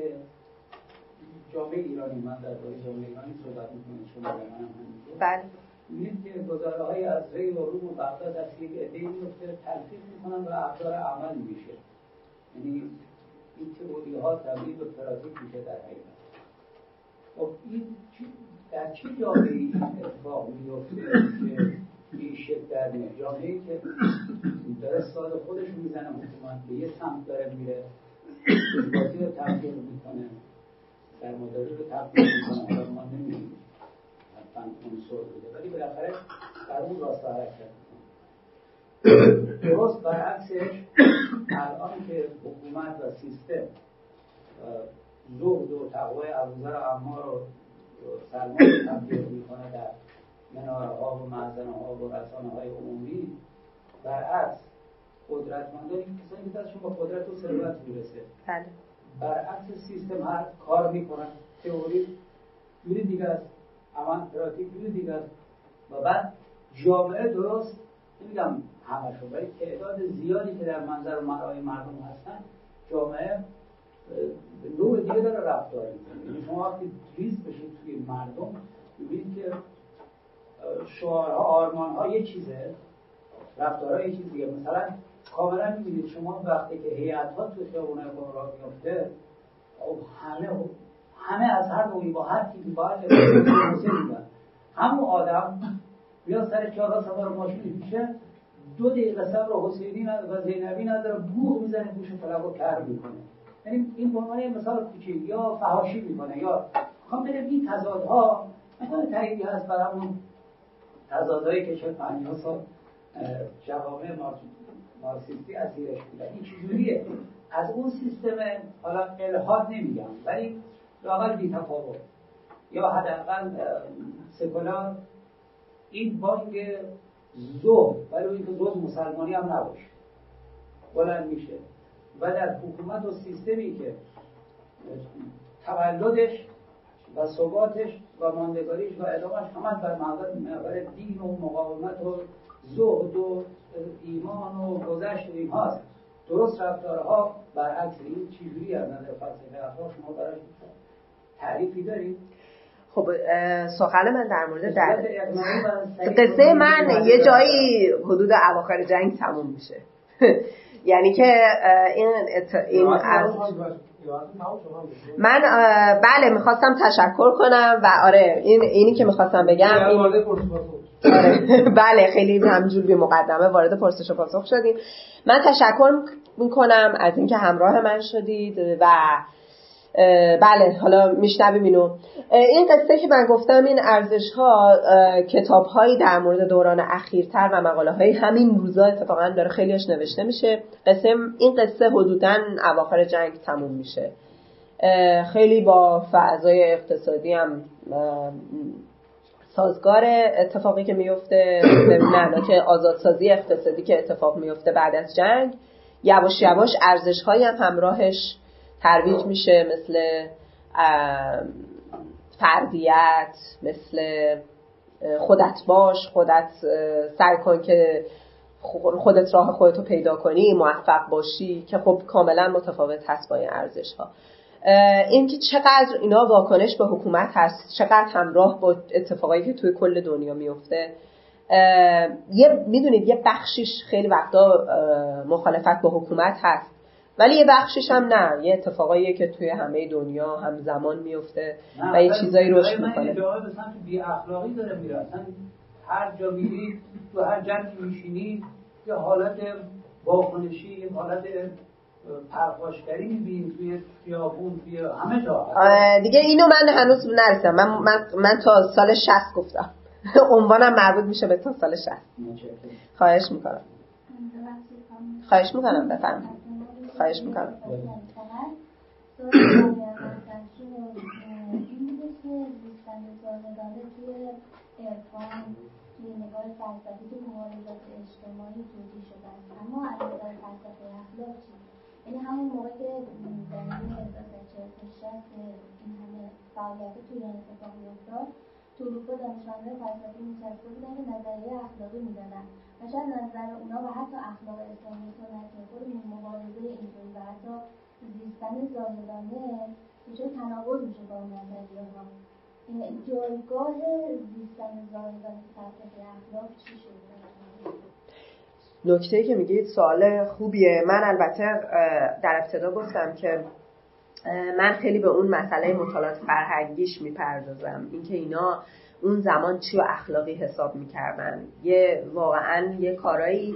جامعه ایرانی من در جامعه ایرانی صحبت می‌کنید شما به منم همینطور می‌دید که گزاره های از ری و روم و بغداد از یک عده میفته تلفیق می‌کنن و ابزار عمل میشه. یعنی این تئوری ها تبدیل به پراتیک میشه در حقیقت. خب این در چه جامعه این اتفاق میفته که این شکل در جامعه ای که داره سال خودش می‌زنه حکومت به یه سمت داره میره. بازی رو تبدیل می‌کنه. در مداری رو تبدیل می‌کنه. ما نمی‌دونیم. حتما عنصر بوده. ولی بالاخره در اون راستا حرکت درست برعکسش الان که حکومت و سیستم زهد و تقوی ابوذر و عمار رو سرمایه تبدیل می‌کنه در مناره ها و معزنه ها و رسانه های عمومی. برعکس قدرتمندان این کسانی که دستشون با قدرت و ثروت می‌رسه. بله. برعکس سیستم هر کار می‌کنن تئوری جوری دیگه است پراتیک جوری دیگه. است و بعد جامعه درست نمیگم همشون ولی تعداد زیادی که در منظر مرای مردم هستن جامعه نوع دیگه داره رفتار یعنی شما وقتی ریز بشید توی مردم ببینید که شعارها آرمانها یه چیزه رفتارها یه چیز دیگه. مثلا کاملا می‌بینید شما وقتی که هیئت توی خیابونه راه میفته خب همه همه از هر نوعی با هر چیزی با هر همون آدم بیا سر چهارراه سوار ماشین میشه دو دقیقه صبر حسینی و زینبی نداره بوغ می‌زنه گوش طلب رو کر می‌کنه. یعنی این به عنوان مثال کوچیک یا فهاشی می‌کنه یا می‌خوام بریم این تضادها مثلا تاییدی هست برامون تضادهایی که شد 50 سال جوامع مارکسیستی اسیرش بودن این چجوریه؟ از اون سیستم حالا الهاد نمیگم ولی لاقل بی تفاوت. یا حداقل سکولار این بانگ زو ولی اینکه زو مسلمانی هم نباشه. بلند میشه. و در حکومت و سیستمی که تولدش و ثباتش و ماندگاریش و ادامش همه بر محور دین و مقاومت و زهد و ایمان و گذشت و این هاست. درست رفتارها برعکس این چیزوری از نظر فلسفه اخلاق شما براش تعریفی دارید خب سخن من در مورد در قصه من یه جایی حدود اواخر جنگ تموم میشه. یعنی که این این از من بله می‌خواستم تشکر کنم و آره این اینی که می‌خواستم بگم این... آره. بله خیلی همجور بی مقدمه وارد پرسش و پاسخ شدیم. من تشکر می‌کنم از اینکه همراه من شدید و بله حالا میشنویم اینو. این قصه که من گفتم این ارزش ها کتاب هایی در مورد دوران اخیرتر و مقاله های همین روزا اتفاقا داره خیلیش نوشته میشه. قصه این قصه حدودا اواخر جنگ تموم میشه. خیلی با فضای اقتصادی هم سازگار اتفاقی که میفته نه که آزادسازی اقتصادی که اتفاق میفته بعد از جنگ یواش یواش ارزش هم همراهش. ترویج میشه مثل فردیت مثل خودت باش خودت سعی کن که خودت راه خودتو پیدا کنی موفق باشی که خب کاملا متفاوت هست با این ارزش ها اینکه چقدر اینا واکنش به حکومت هست چقدر همراه با اتفاقایی که توی کل دنیا میفته. یه می‌دونید یه بخشیش خیلی وقتا مخالفت با حکومت هست. ولی یه بخشش هم نه یه اتفاقاییه که توی همه دنیا همزمان میفته و یه چیزایی رشد می‌کنه. جاهای به سمت بی اخلاقی داره میره اصلا هر جا میری تو هر جمعی میشینی یه حالت واکنشی یه حالت پرخاشگری می‌بینی توی خیابون توی همه جا. دیگه اینو من هنوز نرسیدم. من, من, من تا سال 60 گفتم. عنوانم مربوط میشه به تا سال 60 خواهش می‌کنم. خواهش می‌کنم بفرمایید. خواهش می‌کنم نگاه فلسفی تو مبارزات اجتماعی توضیح شده است اما از نظر فلسفه اخلاق چی یعنی همون موقع که در این 1946 این همه فعالیت توی اتفاق میافتاد تو اروپا دانشمندان فلسفی نشسته بودن که نظریه اخلاقی می‌دادن و شاید نظر اونا و حتی اخلاق اسلامی سنتی خودمون مبارزه اینطوری و حتی زیستن زاهدانه دچار تناقض میشه با اون نظریه ها جایگاه زیستن زاهدانه فلسفه اخلاق چی شده نکته که میگید سوال خوبیه. من البته در ابتدا گفتم که من خیلی به اون مسئله مطالعات فرهنگیش می‌پردازم. اینکه اینا اون زمان چی و اخلاقی حساب می‌کردن. یه واقعا یه کارایی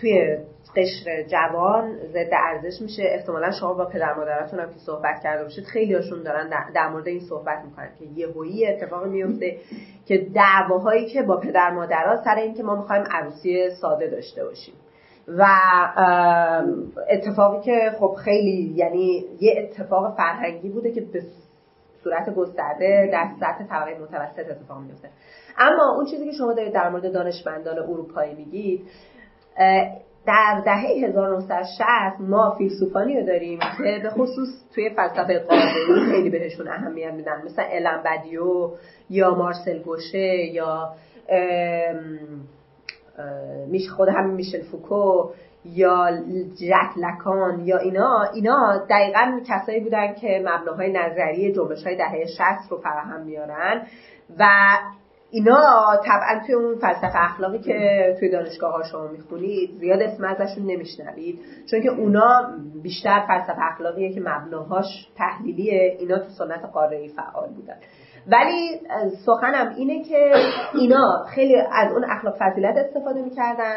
توی قشر جوان ضد ارزش میشه. احتمالا شما با پدر مادرتون هم که صحبت کرده باشید خیلی هاشون دارن در مورد این صحبت می‌کنن که یهویی اتفاق میفته که دعواهایی که با پدر مادرها سر این که ما می‌خوایم عروسی ساده داشته باشیم. و اتفاقی که خب خیلی یعنی یه اتفاق فرهنگی بوده که به صورت گسترده در سطح طبقه متوسط اتفاق میفته اما اون چیزی که شما دارید در مورد دانشمندان اروپایی میگید در دهه 1960 ما فیلسوفانی رو داریم که به خصوص توی فلسفه قاعده‌ای خیلی بهشون اهمیت میدن. مثل الان بدیو یا مارسل گوشه یا میش خود همین میشل فوکو یا جک لکان یا اینا اینا دقیقا کسایی بودن که مبناهای نظری جنبش های دهه 60 رو فراهم میارن و اینا طبعا توی اون فلسفه اخلاقی که توی دانشگاه ها شما می‌خونید زیاد اسم ازشون نمیشنوید. چون که اونا بیشتر فلسفه اخلاقیه که مبناهاش تحلیلیه اینا تو سنت قاره فعال بودن. ولی سخنم اینه که اینا خیلی از اون اخلاق فضیلت استفاده می‌کردن.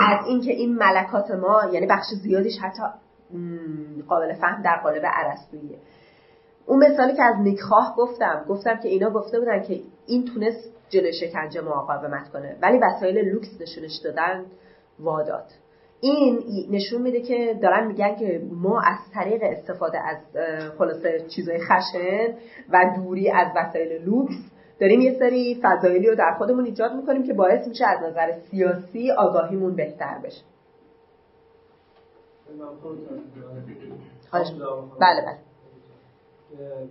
از اینکه این ملکات ما یعنی بخش زیادیش حتی قابل فهم در قالب عرستویه اون مثالی که از نیکخواه گفتم گفتم که اینا گفته بودن که این تونست جلوی شکنجه مقاومت کنه ولی وسایل لوکس نشونش دادن واداد. این نشون میده که دارن میگن که ما از طریق استفاده از خلاصه چیزای خشن و دوری از وسایل لوکس داریم یه سری فضایلی رو در خودمون ایجاد می‌کنیم که باعث میشه از نظر سیاسی آگاهیمون بهتر بشه. بله بله.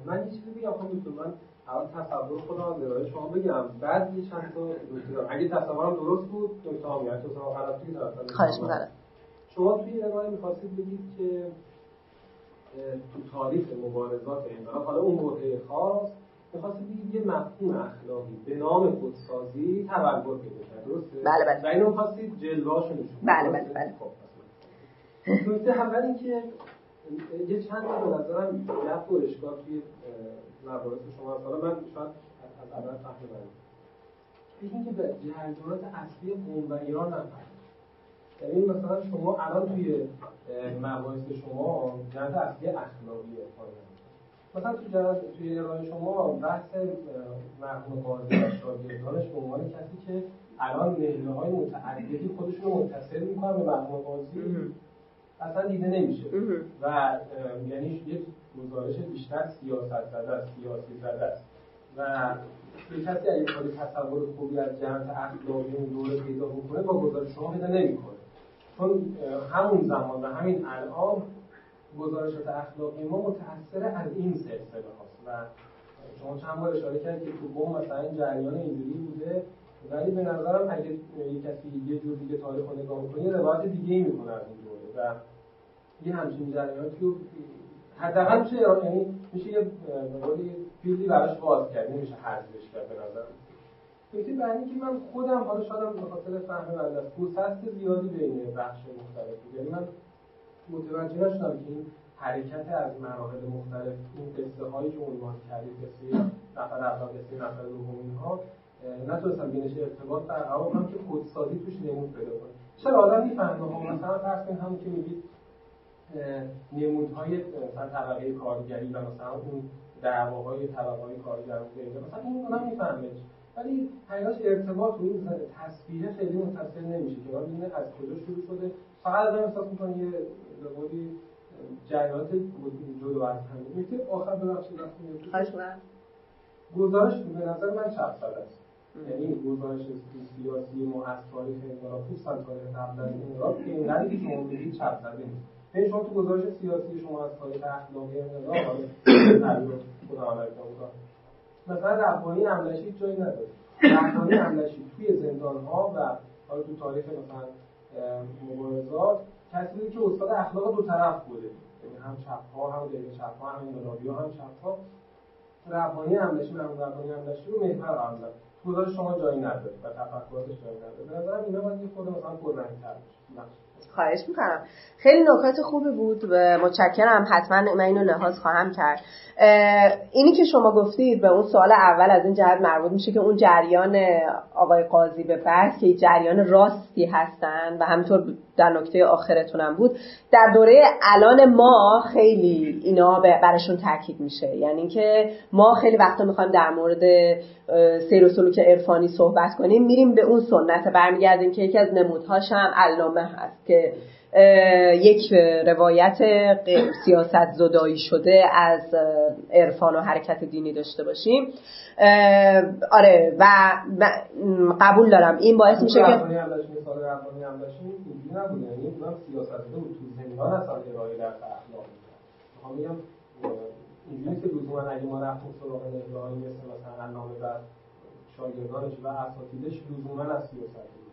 من یه چیزی بگم خب من اول تصور خودم از ارائه شما بگم بعد یه چند تا اگه تصورم درست بود نکته ها میاد تو غلط بود خواهش می‌کنم. شما توی ارائه می‌خواستید بگید که تو تاریخ مبارزات انقلاب حالا اون برهه خاص می‌خواستید بگید یه مفهوم اخلاقی به نام خودسازی تبلور پیدا کرد درسته؟ بله بله. و اینو می‌خواستید جلوه‌اشو نشون بله بله بله. خب نکته اول اینکه یه چند تا به نظرم گپ و اشکال توی مباحث شما حالا من شاید از اول فهمیدم این که به جریانات اصلی قوم و ایران نفهمید یعنی مثلا شما الان توی مباحث شما جهت اصلی اخلاقی مثلا تو جهت توی ارائه شما بحث مرحوم قاضی و شاگردانش به عنوان کسی که الان نهله های متعددی خودشون رو متصل می‌کنن به مرحوم قاضی اصلا دیده نمیشه. و یعنی یک گزارش بیشتر سیاست زده است سیاسی زده است. و یک کسی اگه تصور خوبی از جهت اخلاقی اون دوره پیدا بکنه با گزارش شما پیدا نمی‌کنه. چون همون زمان و همین الان گزارشات اخلاقی ما متأثر از این سلسله هاست و شما چند بار اشاره کردید که تو بوم مثلا جریان اینجوری بوده ولی به نظرم اگه یک کسی یه جور دیگه تاریخ رو نگاه کنه روایت دیگه ای می‌کنه از اون دوره و یه همچین جریاناتی رو حداقل میشه یعنی میشه یه فیلدی براش باز کرد نمیشه حذفش کرد به نظر نکته بعدی که من خودم حالا شاید به خاطر فهم بنده است پوسست زیادی بین بخش مختلف بود. یعنی من متوجه نشدم که این حرکت از مراحل مختلف این قصه هایی که عنوان کردید قصه نفر اول قصه نفر دوم اینها نتونستم بینش ارتباط برقرار کنم که خودسازی توش نمود پیدا کنه چرا آدم می‌فهمه؟ مثلا فرض کنید همون که میگید نمودهای مثلا طبقه کارگری و مثلا اون دعواهای طبقه کارگر مثلا این اونا می‌فهمه. ولی حقیقتش ارتباط و این تصویره خیلی متصل نمیشه که ببینه از کجا شروع شده. فقط از احساس می‌کنه یه قولی جریانات جلو از هم نکته آخر ببخشید گزارش به نظر من چپ زده است؟ یعنی گزارش سیاسی ما از تاریخ انقلاب خصوصا تاریخ قبل از انقلاب که اینقدر که شما میگید چپ زده نیست یعنی شما تو گزارش سیاسی شما از تاریخ اخلاقی انقلاب حالا خدا علیکم مثلا ربانی املشی جایی نداره. ربانی املشی توی زندان ها و حالا تو تاریخ مثلا مبارزات کسی که استاد اخلاق دو طرف بوده. یعنی هم چپ ها هم غیر چپ ها هم انقلابی ها هم چپ ها ربانی املشی مرحوم ربانی املشی رو محور قرار داد گزارش شما جایی نداره و تفکراتش جایی نداره. به نظرم اینا باید یه خود مثلا پررنگ‌تر بشه خواهش می‌کنم. خیلی نکات خوبی بود و متشکرم. حتما من اینو لحاظ خواهم کرد. اینی که شما گفتید به اون سوال اول از این جهت مربوط میشه که اون جریان آقای قاضی به بعد که جریان راستی هستن و همینطور در نکته آخرتونم بود در دوره الان ما خیلی اینا برشون تاکید میشه. یعنی که ما خیلی وقتا می‌خوایم در مورد سیر و سلوک عرفانی صحبت کنیم میریم به اون سنت برمیگردیم که یکی از نمودهاش هم علامه هست که یک روایت سیاست زدایی شده از عرفان و حرکت دینی داشته باشیم. آره و قبول دارم. این باعث میشه که یعنی اینجوری که لزوما اگه ما رفتیم سراغ نهرهایی مثل مثلا نامه و شاگردانش و اساتیدش لزوما از سیاست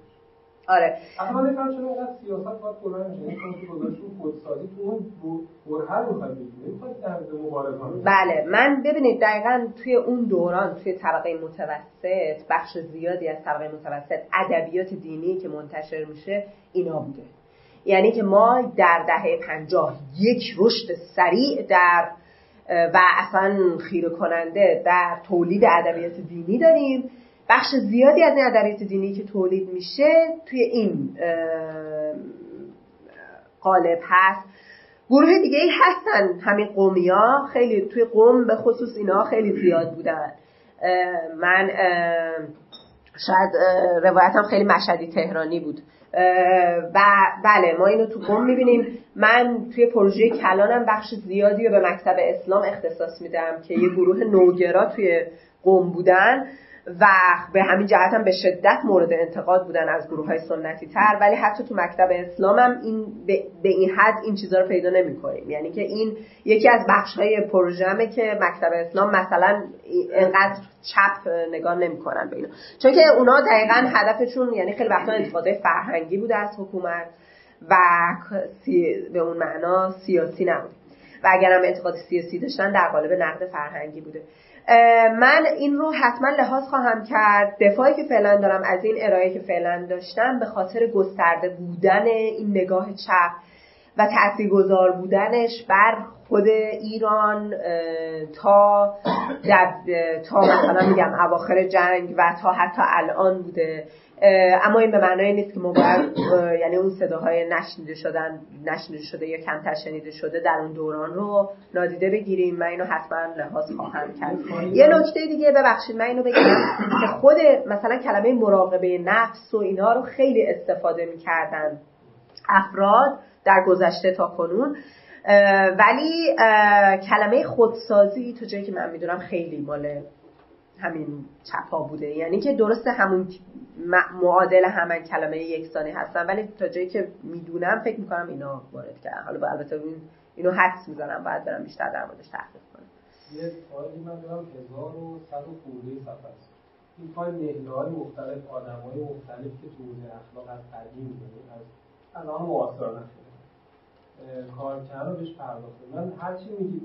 آره. اصلا من چرا اینقدر سیاست باید کلا میشه چون که گذاشت اون خودسازی تو اون برهر مبارزه بله. من ببینید دقیقا توی اون دوران توی طبقه متوسط بخش زیادی از طبقه متوسط ادبیات دینی که منتشر میشه اینا بوده. یعنی که ما در دهه پنجاه یک رشد سریع در و اصلا خیره کننده در تولید ادبیات دینی داریم. بخش زیادی از این ادبیات دینی که تولید میشه توی این قالب هست. گروه دیگه ای هستن همین قومی ها خیلی توی قوم به خصوص اینا خیلی زیاد بودن. من شاید روایتم خیلی مشهدی تهرانی بود. و بله ما اینو تو قوم می‌بینیم. من توی پروژه کلانم بخش زیادی رو به مکتب اسلام اختصاص میدم که یه گروه نوگرا توی قوم بودن. و به همین جهت هم به شدت مورد انتقاد بودن از گروه های سنتی تر. ولی حتی تو مکتب اسلام هم این به این حد این چیزها رو پیدا نمی کنیم یعنی که این یکی از بخش های پروژمه که مکتب اسلام مثلا انقدر چپ نگاه نمی‌کنن به اینا. چون که اونا دقیقا هدفشون یعنی خیلی وقتا انتقادهای فرهنگی بوده از حکومت و به اون معنا سیاسی نبوده و اگر هم اعتقاد سیاسی داشتن در قالب نقد فرهنگی بوده. من این رو حتما لحاظ خواهم کرد. دفاعی که فعلا دارم از این ارائه که فعلا داشتم به خاطر گسترده بودن این نگاه چپ و تاثیرگذار بودنش بر خود ایران تا تا مثلا میگم اواخر جنگ و تا حتی الان بوده. اما این به معنای نیست که ما باید یعنی اون صداهای نشنیده شدن نشنیده شده یا کمتر شنیده شده در اون دوران رو نادیده بگیریم من اینو حتما لحاظ خواهم کرد. یه نکته دیگه ببخشید من اینو بگم که خود مثلا کلمه مراقبه نفس و اینا رو خیلی استفاده می‌کردن افراد در گذشته تا کنون. ولی کلمه خودسازی تو جایی که من می‌دونم خیلی مال همین چپا بوده. یعنی که درست همون معادل همین کلمه یکسانی هستن ولی تا جایی که می‌دونم فکر می‌کنم اینا وارد کردن. حالا البته این اینو حدس می‌زنم باید برم بیشتر در موردش تحقیق کنم. یه فایلی من دارم 1100 خورده صفحه است. این فایل نهله های مختلف آدم های مختلف که تو اخلاق از قدیم از الان معاصر نشده. کار رو بهش پرداخته من هر چی میگی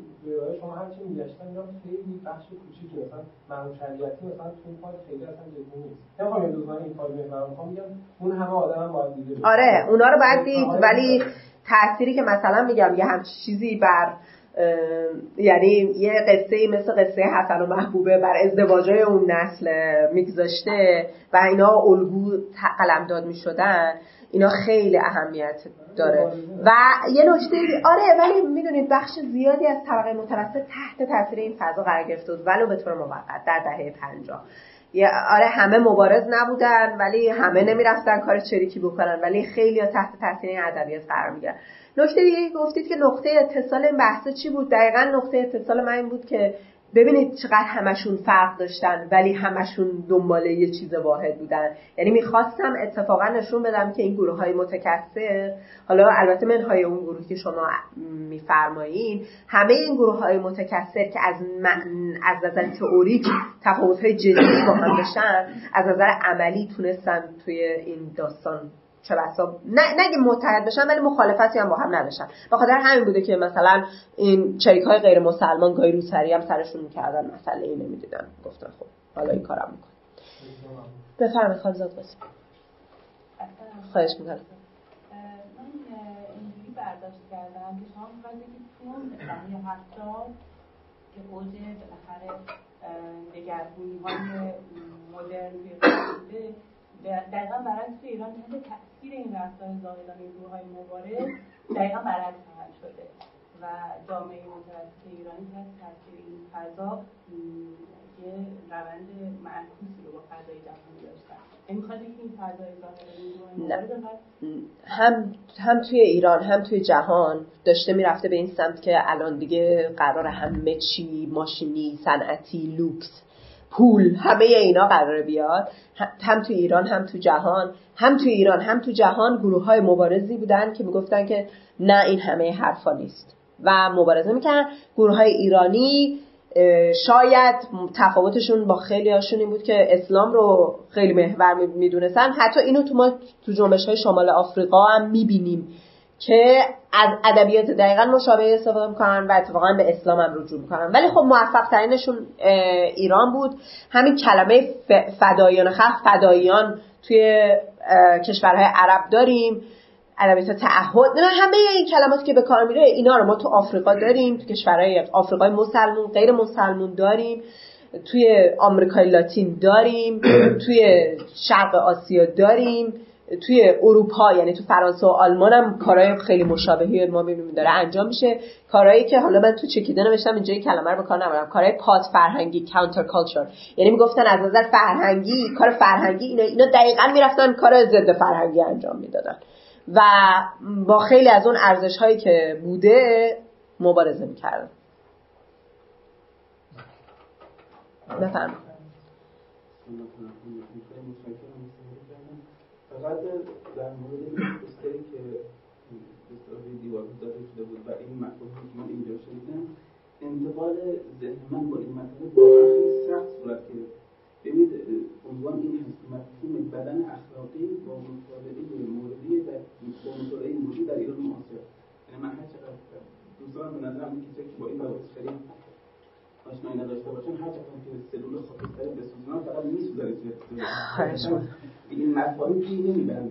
شما هر چی میگشتم اینا خیلی بخش کوچیکی. مثلا مرحوم شریعتی مثلا تو این فایل خیلی اصلا جدی نیست. نمی‌خوام من این فایل بفرمام می‌خوام میگم اون همه آدم هم باید دیده آره اونا رو باید دید. ولی تأثیری که مثلا میگم یه همچین چیزی بر یعنی یه قصه مثل قصه حسن و محبوبه بر ازدواجای اون نسل میگذاشته و اینا الگو قلمداد می‌شدن اینا خیلی اهمیت داره. و یه نکته آره ولی می‌دونید بخش زیادی از طبقه متوسط تحت تاثیر این فضا قرار گرفته بود ولو به طور موقت در دهه 50 آره همه مبارز نبودن ولی همه نمی‌رفتن کار چریکی بکنن ولی خیلی تحت تاثیر این ادبیات قرار می‌گیرن نکته دیگه گفتید که نقطه اتصال این بحث چی بود؟ دقیقا نقطه اتصال من این بود که ببینید چقدر همشون فرق داشتن ولی همشون دنباله یه چیز واحد بودن. یعنی می‌خواستم اتفاقا نشون بدم که این گروه های متکثر حالا البته منهای اون گروه که شما میفرمایین همه این گروه های متکثر که از از نظر تئوریک تفاوت های جدی با هم داشتن از نظر عملی تونستن توی این داستان چه بسا. نه نگه متحد بشن ولی مخالفتی هم با هم نداشتن. به خاطر همین بوده که مثلا این چریک های غیر مسلمان گاهی روسری هم سرشون می‌کردن مسئله ای نمی‌دیدن. گفتن خب حالا این کارم میکن بفرمایید خالزاد بسی خواهش می‌کنم. من برداشت کردم که شما می‌خواید بگید تو دهه هفتاد که اوج بالاخره دگرگونی های مدرن بوده دقیقا برعکس ایران تحت تاثیر این رفتار زاهدان این گروه های مبارز دقیقا برعکس عمل شده و جامعه متوسط ایرانی تحت تاثیر این فضا یه روند معکوسی رو با فضای جهانی داشتن. این فضای هم هم توی ایران هم توی جهان داشته می‌رفته به این سمت که الان دیگه قرار همه چی ماشینی صنعتی لوکس پول همه اینا قراره بیاد. هم تو ایران هم تو جهان. هم تو ایران هم تو جهان گروه های مبارزی بودن که می‌گفتن که نه این همه حرفا نیست. و مبارزه می‌کنن گروه های ایرانی شاید تفاوتشون با خیلی هاشون این بود که اسلام رو خیلی محور می‌دونستن. حتی اینو تو ما تو جنبش های شمال آفریقا هم می‌بینیم. که از ادبیات دقیقا مشابه استفاده می‌کنن و اتفاقا به اسلام هم رجوع می‌کنن. ولی خب موفق ترینشون ایران بود. همین کلمه فدایان خلق فداییان توی کشورهای عرب داریم. ادبیات تعهد نه همه این کلماتی که به کار میره اینا رو ما تو آفریقا داریم تو کشورهای آفریقای مسلمون غیر مسلمون داریم. توی آمریکای لاتین داریم. توی شرق آسیا داریم. توی اروپا یعنی تو فرانسه و آلمان هم کارهای خیلی مشابهی ما می‌بینیم داره انجام میشه. کارهایی که حالا من تو چکیده نوشتم اینجا این کلمه رو به کار نبرم. کارهای پات فرهنگی کانتر کالچر یعنی می‌گفتن از نظر فرهنگی کار فرهنگی اینا اینا دقیقا می‌رفتن کار ضد فرهنگی انجام می‌دادن. و با خیلی از اون ارزش هایی که بوده مبارزه می‌کردن. بفرمایید. فقط در مورد این پوستری که روی دیوار داده شده بود و این مفهومی که من اینجا شنیدم انتقال ذهن من با این مطلب واقعا خیلی سخت صورت گرفت. ببینید عنوان این هست که مفهوم بدن اخلاقی با مطالعه موردی در با مطالعه موردی در ایران معاصر. یعنی من هر چقدر دوستان به نظرم که با این مباحث خیلی آشنایی نداشته باشن هر چقدر که سلول خاکستری بسوزونن فقط میسوزن این مفاهیم پی نمی‌برن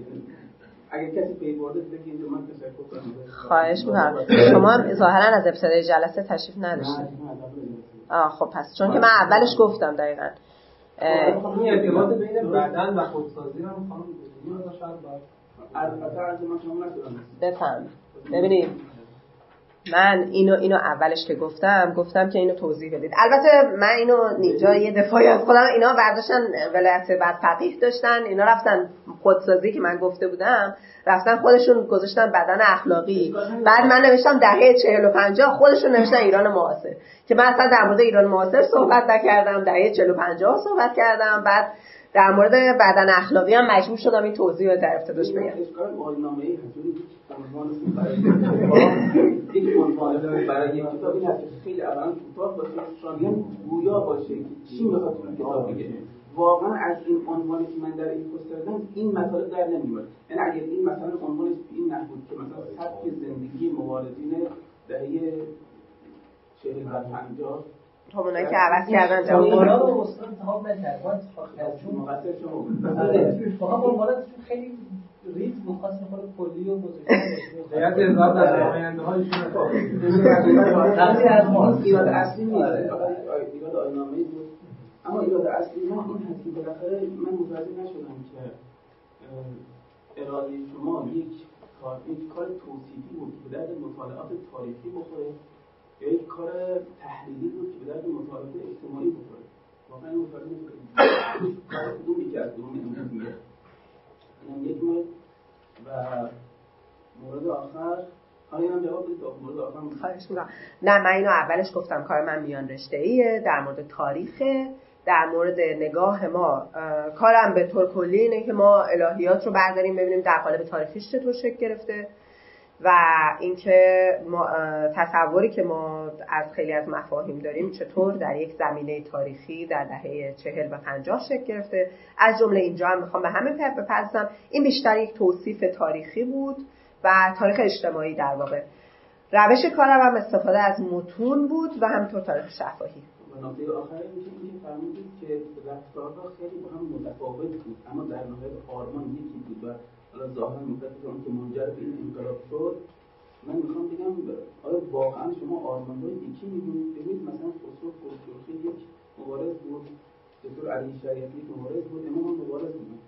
اگر کسی پی برده دیگه اینجا من تشکر کنم. خواهش می‌کنم. شما هم ظاهرا از ابتدای جلسه تشریف نداشتید. آه خب پس چون که من اولش گفتم دقیقا. این ارتباط بین بدن و خودسازی رو می‌خوام بفهم. ببینید من اینو اینو اولش که گفتم گفتم که اینو توضیح بدید. البته من اینو اینجا یه دفاعی از خودم اینا برداشتن ولایت بعد فقیه داشتن اینا رفتن خودسازی که من گفته بودم رفتن خودشون گذاشتن بدن اخلاقی. بعد من نوشتم دهه 40 و 50 خودشون نوشتن ایران معاصر. که من اصلا در مورد ایران معاصر صحبت نکردم دهه 40 و 50 صحبت کردم بعد در مورد بدن اخلاقی هم مجبور شدم این توضیح رو در ابتداش بگم. واقعا از این عنوانی که من در این پست کردم این مطالب در نمیاد. یعنی اگر این مثلا عنوانش این نبود که مثلا سبک زندگی مبارزین دهه 40 و 50 همونایی که عوض کردن جواب فقط خیلی ریز خاص خود کلی و ایراد اصلی نیست اما ایراد اصلی ما این هست که بالاخره من متوجه نشدم که اراده شما یک کار یک کار توصیفی بود که درد مطالعات تاریخی بخوره یک کار تحلیلی بود که به درد مطالعات اجتماعی بخوره. واقعا نشدم کار کدومی که از کدوم میگه اینم یک مورد و مورد آخر. خواهش نه من اینو اولش گفتم. کار من میان رشته ایه در مورد تاریخ در مورد نگاه ما. کارم به طور کلی اینه که ما الهیات رو برداریم ببینیم در قالب تاریخیش چطور شکل گرفته. و اینکه تصوری که ما از خیلی از مفاهیم داریم چطور در یک زمینه تاریخی در دهه چهل و پنجاه شکل گرفته. از جمله اینجا هم می‌خوام به همه بپرسم این بیشتر یک توصیف تاریخی بود و تاریخ اجتماعی در واقع. روش کارم هم استفاده از متون بود و همینطور تاریخ شفاهی. نکته آخر میشه فرمودید که رفتارها خیلی با هم متفاوت بود اما در نهایت آرمان یکی بود و حالا ظاهرا متفق که منجر به این انقلاب شد من می‌خوام بگم آیا واقعا شما آرمان های یکی می‌دونید؟ ببینید مثلا خسرو خسروخی یک مبارز بود دکتر علی شریعتی یک مبارز بود امام هم مبارز بود.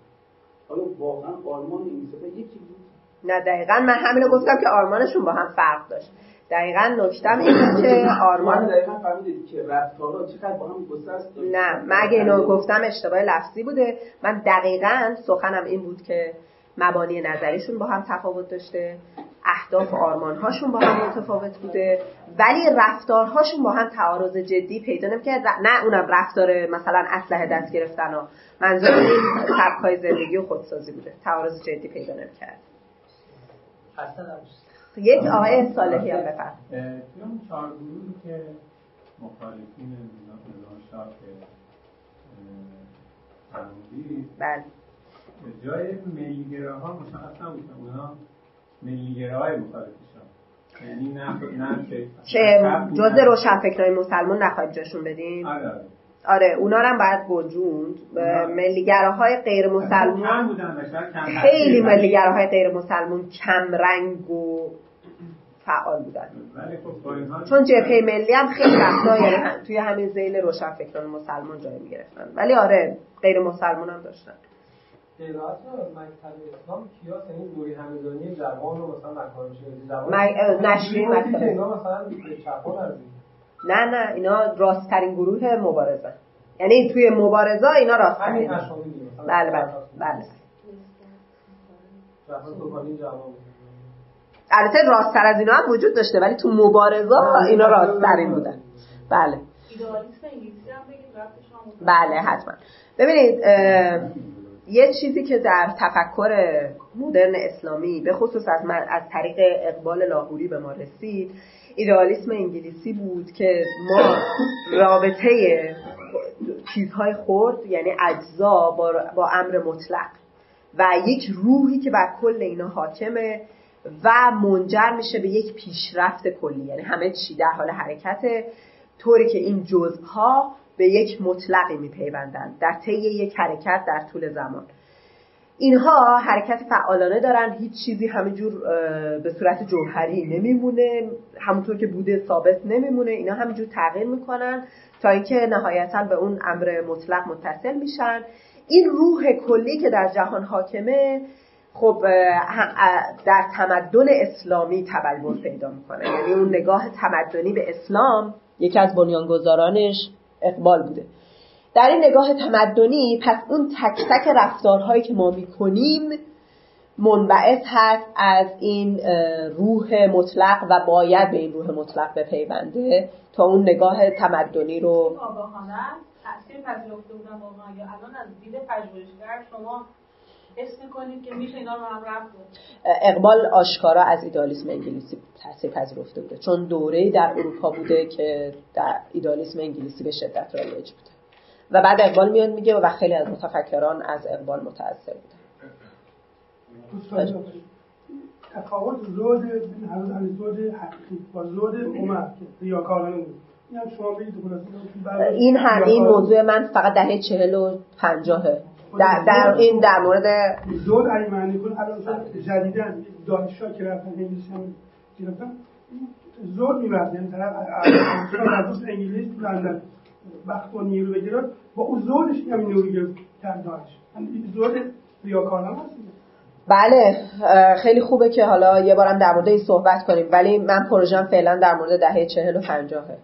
آیا واقعا آرمان این سه یکی بود. نه دقیقا من همینو گفتم که آرمانشون با هم فرق داشت. دقیقا نکتم اینه که آرمان دقیقا فهمیدید که رفتارها چقدر با هم گسست نه من اگه اینو گفتم اشتباه لفظی بوده. من دقیقا سخنم این بود که مبانی نظریشون با هم تفاوت داشته اهداف و آرمانهاشون با هم متفاوت بوده ولی رفتارهاشون با هم تعارض جدی پیدا نمی‌کرد. نه اونم رفتار مثلا اسلحه دست گرفتن و منظور این سبکای زندگی و خودسازی بوده. تعارض جدی پیدا نمی‌کرد. یک آقای صالحی هم بفرم توی اون چهار گروهی که مخالفین نظام شاه فرمودی بله. جای ملیگراها مشخص نبود. اونا ملیگراهای مخالفشان یعنی نه نه که جز روشنفکرهای مسلمان نخواهید جاشون بدیم آره آره. آره اونا هم باید گنجوند. ملیگراهای غیر مسلمان بشر کم خیلی ملیگراهای غیر مسلمان کم رنگ و فعال بودن. خب چون جبهه ملی هم خیلی وقتا یعنی توی همین زیل روشنفکران مسلمان جای می‌گرفتن. ولی آره غیر مسلمان هم داشتن. قرائت مکتب اسلام کیاس یعنی نوری همدانی جوان رو مثلا مکان اه، نشریه گروهی مکتب. اینا مثلا نه نه اینا راستترین گروه مبارزه. یعنی توی مبارزه اینا همین راستترین دیگه مثلا بله بله بله. البته راستتر از اینا هم وجود داشته ولی تو مبارزه اینا راستترین بودن. بله. ایدئالیسم انگلیسی هم بگید ربطش هم بود. بله حتما. ببینید اه، یه چیزی که در تفکر مدرن اسلامی به خصوص از, من- از طریق اقبال لاهوری به ما رسید ایدئالیسم انگلیسی بود که ما رابطه چیزهای خرد یعنی اجزا با, امر مطلق و یک روحی که بر کل اینا حاکمه و منجر میشه به یک پیشرفت کلی. یعنی همه چی در حال حرکته طوری که این جزها به یک مطلقی میپیوندند در طی یک حرکت در طول زمان. اینها حرکت فعالانه دارن هیچ چیزی همینجور اه، به صورت جوهری نمیمونه همونطور که بوده ثابت نمیمونه اینا همینجور تغییر می‌کنن تا اینکه نهایتا به اون امر مطلق متصل میشن. این روح کلی که در جهان حاکمه خب در تمدن اسلامی تبلور پیدا می‌کنه. یعنی اون نگاه تمدنی به اسلام یکی از بنیانگذارانش اقبال بوده. در این نگاه تمدنی پس اون تک تک رفتارهایی که ما می‌کنیم منبعث هست از این روح مطلق و باید به این روح مطلق بپیونده تا اون نگاه تمدنی رو آگاهانه. تاثیر پذیرفته بودن واقعا یا الان از دید پژوهشگر شما حس می‌کنید که میشه اینا رو هم رفت داد اقبال آشکارا از ایدالیسم انگلیسی تاثیر پذیرفته بوده چون دوره در اروپا بوده که در ایدالیسم انگلیسی به شدت رایج بوده. و بعد اقبال میاد میگه و خیلی از متفکران از اقبال متاثر بودن. دوستان تفاوت زود زود حقیقی با زود عمر ریاکارانه بود. این هم شما بگید این این موضوع من فقط دهه چهل و پنجاهه در, در این در مورد زود علی معنی کن الان شد جدیدن دانشجو که رفتن انگلیسی هم گرفتن زود می‌برد یعنی طرف. از انگلیس تو لندن. وقت و نیرو بگیرد با اون زودش هم نیرو گرفت کرد دانش. این زود ریاکارانه هست. بله خیلی خوبه که حالا یه بارم در مورد این صحبت کنیم. ولی من پروژم فعلا در مورد دهه چهل و پنجاهه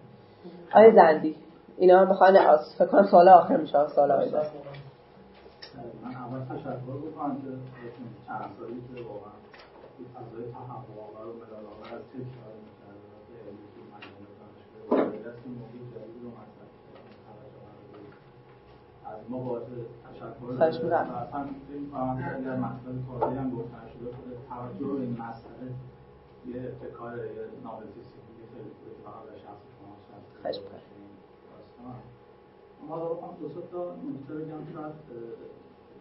آیا زندی اینا می‌خوان فکر کنم سال آخر میشه سال. من اول تشکر بکنم که چند سالی که واقعا این فضای آور و ملال آور از تکرار می‌کرده و به علمی که مجموعه دانشگاه این جدید رو مطرح کردن توجه. از ما باعث تشکر. می‌کنم. و اصلا فکر می‌کنم که اگر مطلب تازه هم گفتن شده خود توجه به این مسئله یه ابتکار یه ناولتیستی خیلی خوبه که فقط در شخص شما. داستان ما دو تا نکته بگم شاید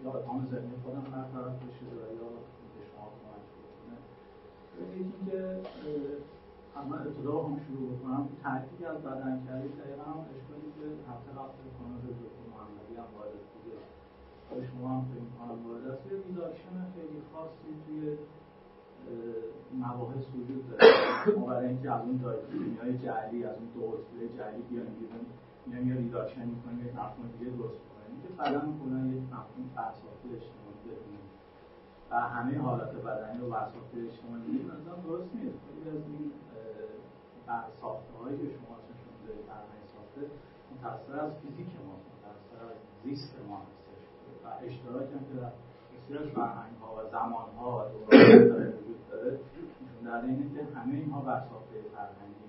یا اتهام ذهنی خودم برطرف بشه و یا به شما کمک بکنه. یکی که من ابتدا هم شروع بکنم که از بدن کردی دقیقا هم اشکالی که هفته کنم به دکتر محمدی هم وارد بوده. و شما هم فکر می‌کنم وارد است. یه ریداکشن خیلی خاصی توی مباحث وجود داره. ما برای اینکه از اون های جعلی از اون دو قطبه جعلی بیایم بیرون میایم یه ریداکشن می‌کنیم یه مفهوم دیگه درست که بدن کلا یک مفهوم برساخته اجتماعی بدونیم و همه حالات بدنی رو برساخته اجتماعی میدیم مثلا درست نیست. خیلی از این برساخته هایی که شما نشون دارید فرهنگ ساخته متأثر از فیزیک ما متأثر از زیست ما هستش و اشتراک هم که در بسیار فرهنگ ها و زمان ها و دوران وجود داره در اینه که همه اینها بر ساخته فرهنگی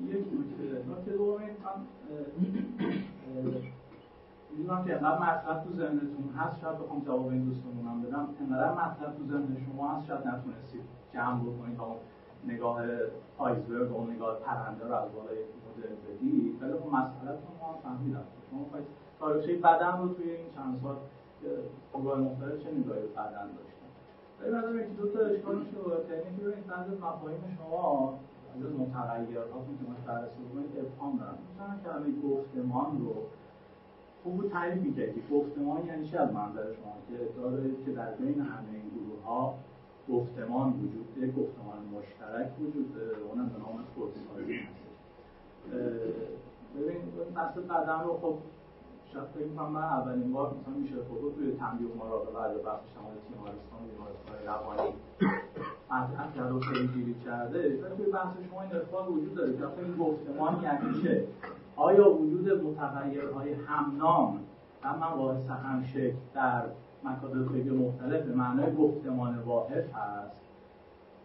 یک نکته نکته دوم من می‌دونم که انقدر مطلب تو ذهنتون هست شاید بخوام جواب این دوستمونم بدم. انقدر مطلب تو ذهن شما هست شاید نتونستید جمع بکنید با نگاه آیزبرگ و نگاه پرنده رو از بالای مدل بدید ولی خب مسئلهتون ما فهمیدم. شما خواهید تاریخچه بدن رو توی این چند سال گروه مختلف چه نگاهی بدن داشتن؟ ولی بعد یکی دو تا اشکال میشه یعنی که ببینید بعضی مفاهیم شما از متغیرهاتی که ما بررسی بکنید ابهام دارن. مثلا کلمه گفتمان رو خوب تعریف می‌کرد که گفتمان یعنی چه از منظر شما؟ که داره که در بین همه این گروه ها گفتمان وجود داره گفتمان مشترک وجود داره اونم به نام خودسازی ببین بحث بدن رو خب شاید فکر می‌کنم من اولین بار مثلا میشه خود توی تنبیه مراقبه از بخش شمال تیمارستان بیمارستان روانی از کرده و پیگیری کرده و توی بحث شما این ارتباط وجود داره که این گفتمان یعنی چه؟ آیا وجود متغیرهای همنام و مباحث همشکل در مکاتب خیلی مختلف به معنای گفتمان واحد هست؟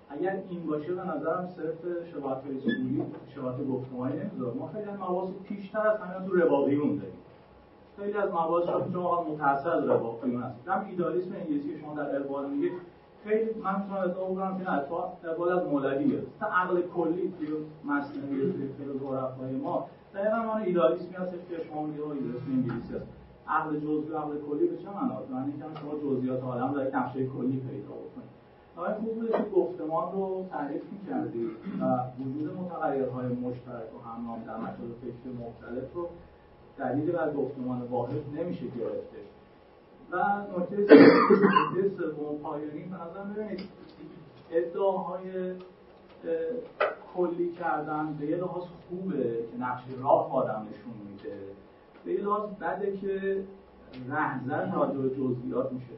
اگر این باشه به نظرم صرف شباهت سکولی شباهت گفتمانی نمی‌ذاره. ما خیلی از مواز پیشتر از همین تو رواقیون داریم. خیلی از مواز شما متأثر از رواقیون هست. هم ایدالیسم انگلیسی شما در اقبال میگید خیلی من می‌تونم ادعا بکنم که نه اقبال از مولویه. تا عقل کلی توی توی فیلسوفای ما دقیقا ما ایدالیسمی هست که شما میگید ایدالیسم انگلیسی هست عقل جزئی و عقل کلی به چه معناست معنی اینکه شما جزئیات عالم را یک نقشه کلی پیدا بکنید. آقای خوب بوده که گفتمان رو تعریف می‌کردید و وجود متغیرهای مشترک و همنام در مکاتب فکر مختلف رو دلیل بر گفتمان واحد نمیشه گرفته و نکته سوم پایانی نظر ببینید. ادعاهای کلی کردن به یه لحاظ خوبه که نقش راه آدم نشون میده. به یه لحاظ بده که رهزن راجع به جزئیات میشه.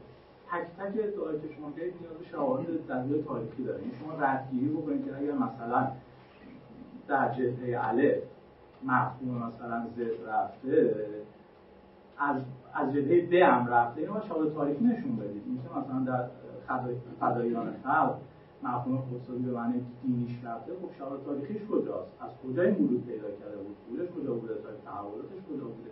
تک تک ادعایی که شما گید نیاز شواهد دلیل تاریخی داره. این یعنی شما ردگیری بکنید که اگر مثلا در جبهه عله مفهوم مثلا زد رفته از از جبهه ب هم رفته. اینو شواهد تاریخی نشون بدید میشه مثلا در فداییان خلق مفهوم خودسازی به معنی دینیش رفته. خب شواهد تاریخیش کجاست؟ از کجا این ورود پیدا کرده بود؟ بودش کجا بوده؟ تاریخ تحولاتش کجا بوده؟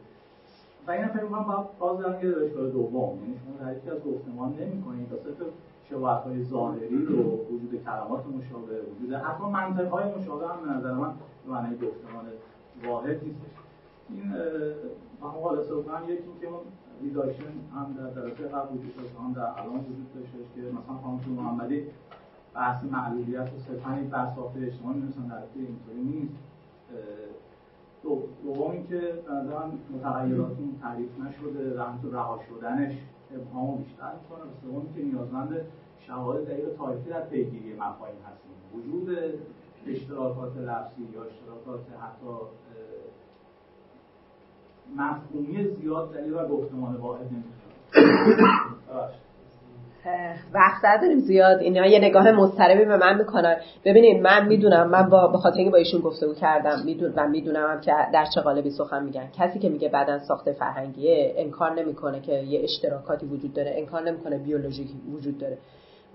و این فکر می‌کنم باید باز دارم یه اشکال دوم. یعنی شما تعریفی از گفتمان نمی‌کنید. تا صرف شباهت‌های ظاهری و وجود کلمات مشابه وجود حتی منطق‌های مشابه هم به نظر من معنی گفتمان واحد نیستش. این هم حالا صبح یکی که اون ریداکشن هم در درجه قبل وجود داشت هم در الان وجود داشته که مثلا خانم محمدی بحث معلولیت و صرفا یک بحث اجتماعی می‌رسن در اینطوری نیست. دوم اینکه به نظرم متغیرات این تعریف نشده و همینطور رها شدنش ابهامو بیشتر می‌کنه. و سوم که نیازمند شواهد دقیق تاریخی در پیگیری مفاهیم هستیم. وجود اشتراکات لفظی یا اشتراکات حتی مفهومی زیاد دلیل و گفتمان واحد نمیشه وقت نداریم زیاد. اینا یه نگاه مضطربی به من می‌کنن ببینید من می‌دونم من با به خاطر اینکه با ایشون گفتگو کردم میدون و می‌دونم که در چه قالبی سخن میگن. کسی که میگه بدن ساخته فرهنگیه انکار نمی‌کنه که یه اشتراکاتی وجود داره انکار نمی‌کنه بیولوژیکی وجود داره.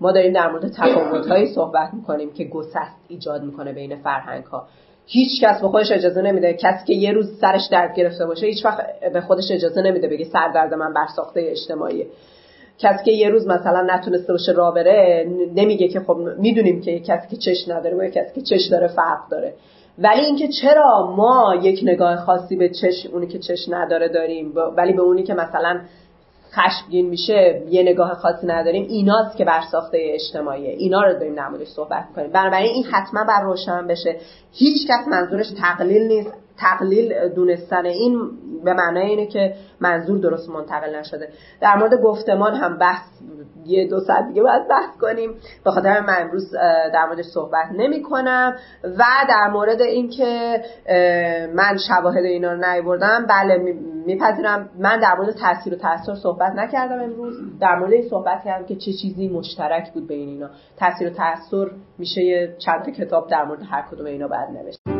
ما داریم در مورد تفاوت‌هایی صحبت می‌کنیم که گسست ایجاد می‌کنه بین فرهنگ ها هیچ کس به خودش اجازه نمیده کسی که یه روز سرش درد گرفته باشه هیچ وقت به خودش اجازه نمیده بگه سر درد من بر ساخته اجتماعیه. کسی که یه روز مثلا نتونسته باشه راه بره نمیگه که خب می‌دونیم که کسی که چش نداره و کسی که چش داره فرق داره. ولی اینکه چرا ما یک نگاه خاصی به چش اونی که چش نداره داریم ولی به اونی که مثلا خشمگین میشه یه نگاه خاصی نداریم. ایناست که بر ساخته اجتماعیه. اینا رو داریم در صحبت می‌کنیم. بنابراین این حتما بر روشن بشه. هیچ کس منظورش تقلیل نیست. تقلیل دونستن این به معنای اینه که منظور درست منتقل نشده. در مورد گفتمان هم بحث یه دو ساعت دیگه باید بحث کنیم. به خاطر من امروز در موردش صحبت نمی کنم و در مورد اینکه من شواهد اینا رو نیاوردم بله میپذیرم. من در مورد تاثیر و تاثیر صحبت نکردم امروز. در مورد این صحبت کردم که چه چیزی مشترک بود بین اینا. تاثیر و تاثیر میشه چند کتاب در مورد هر کدوم اینا بعد نوشت.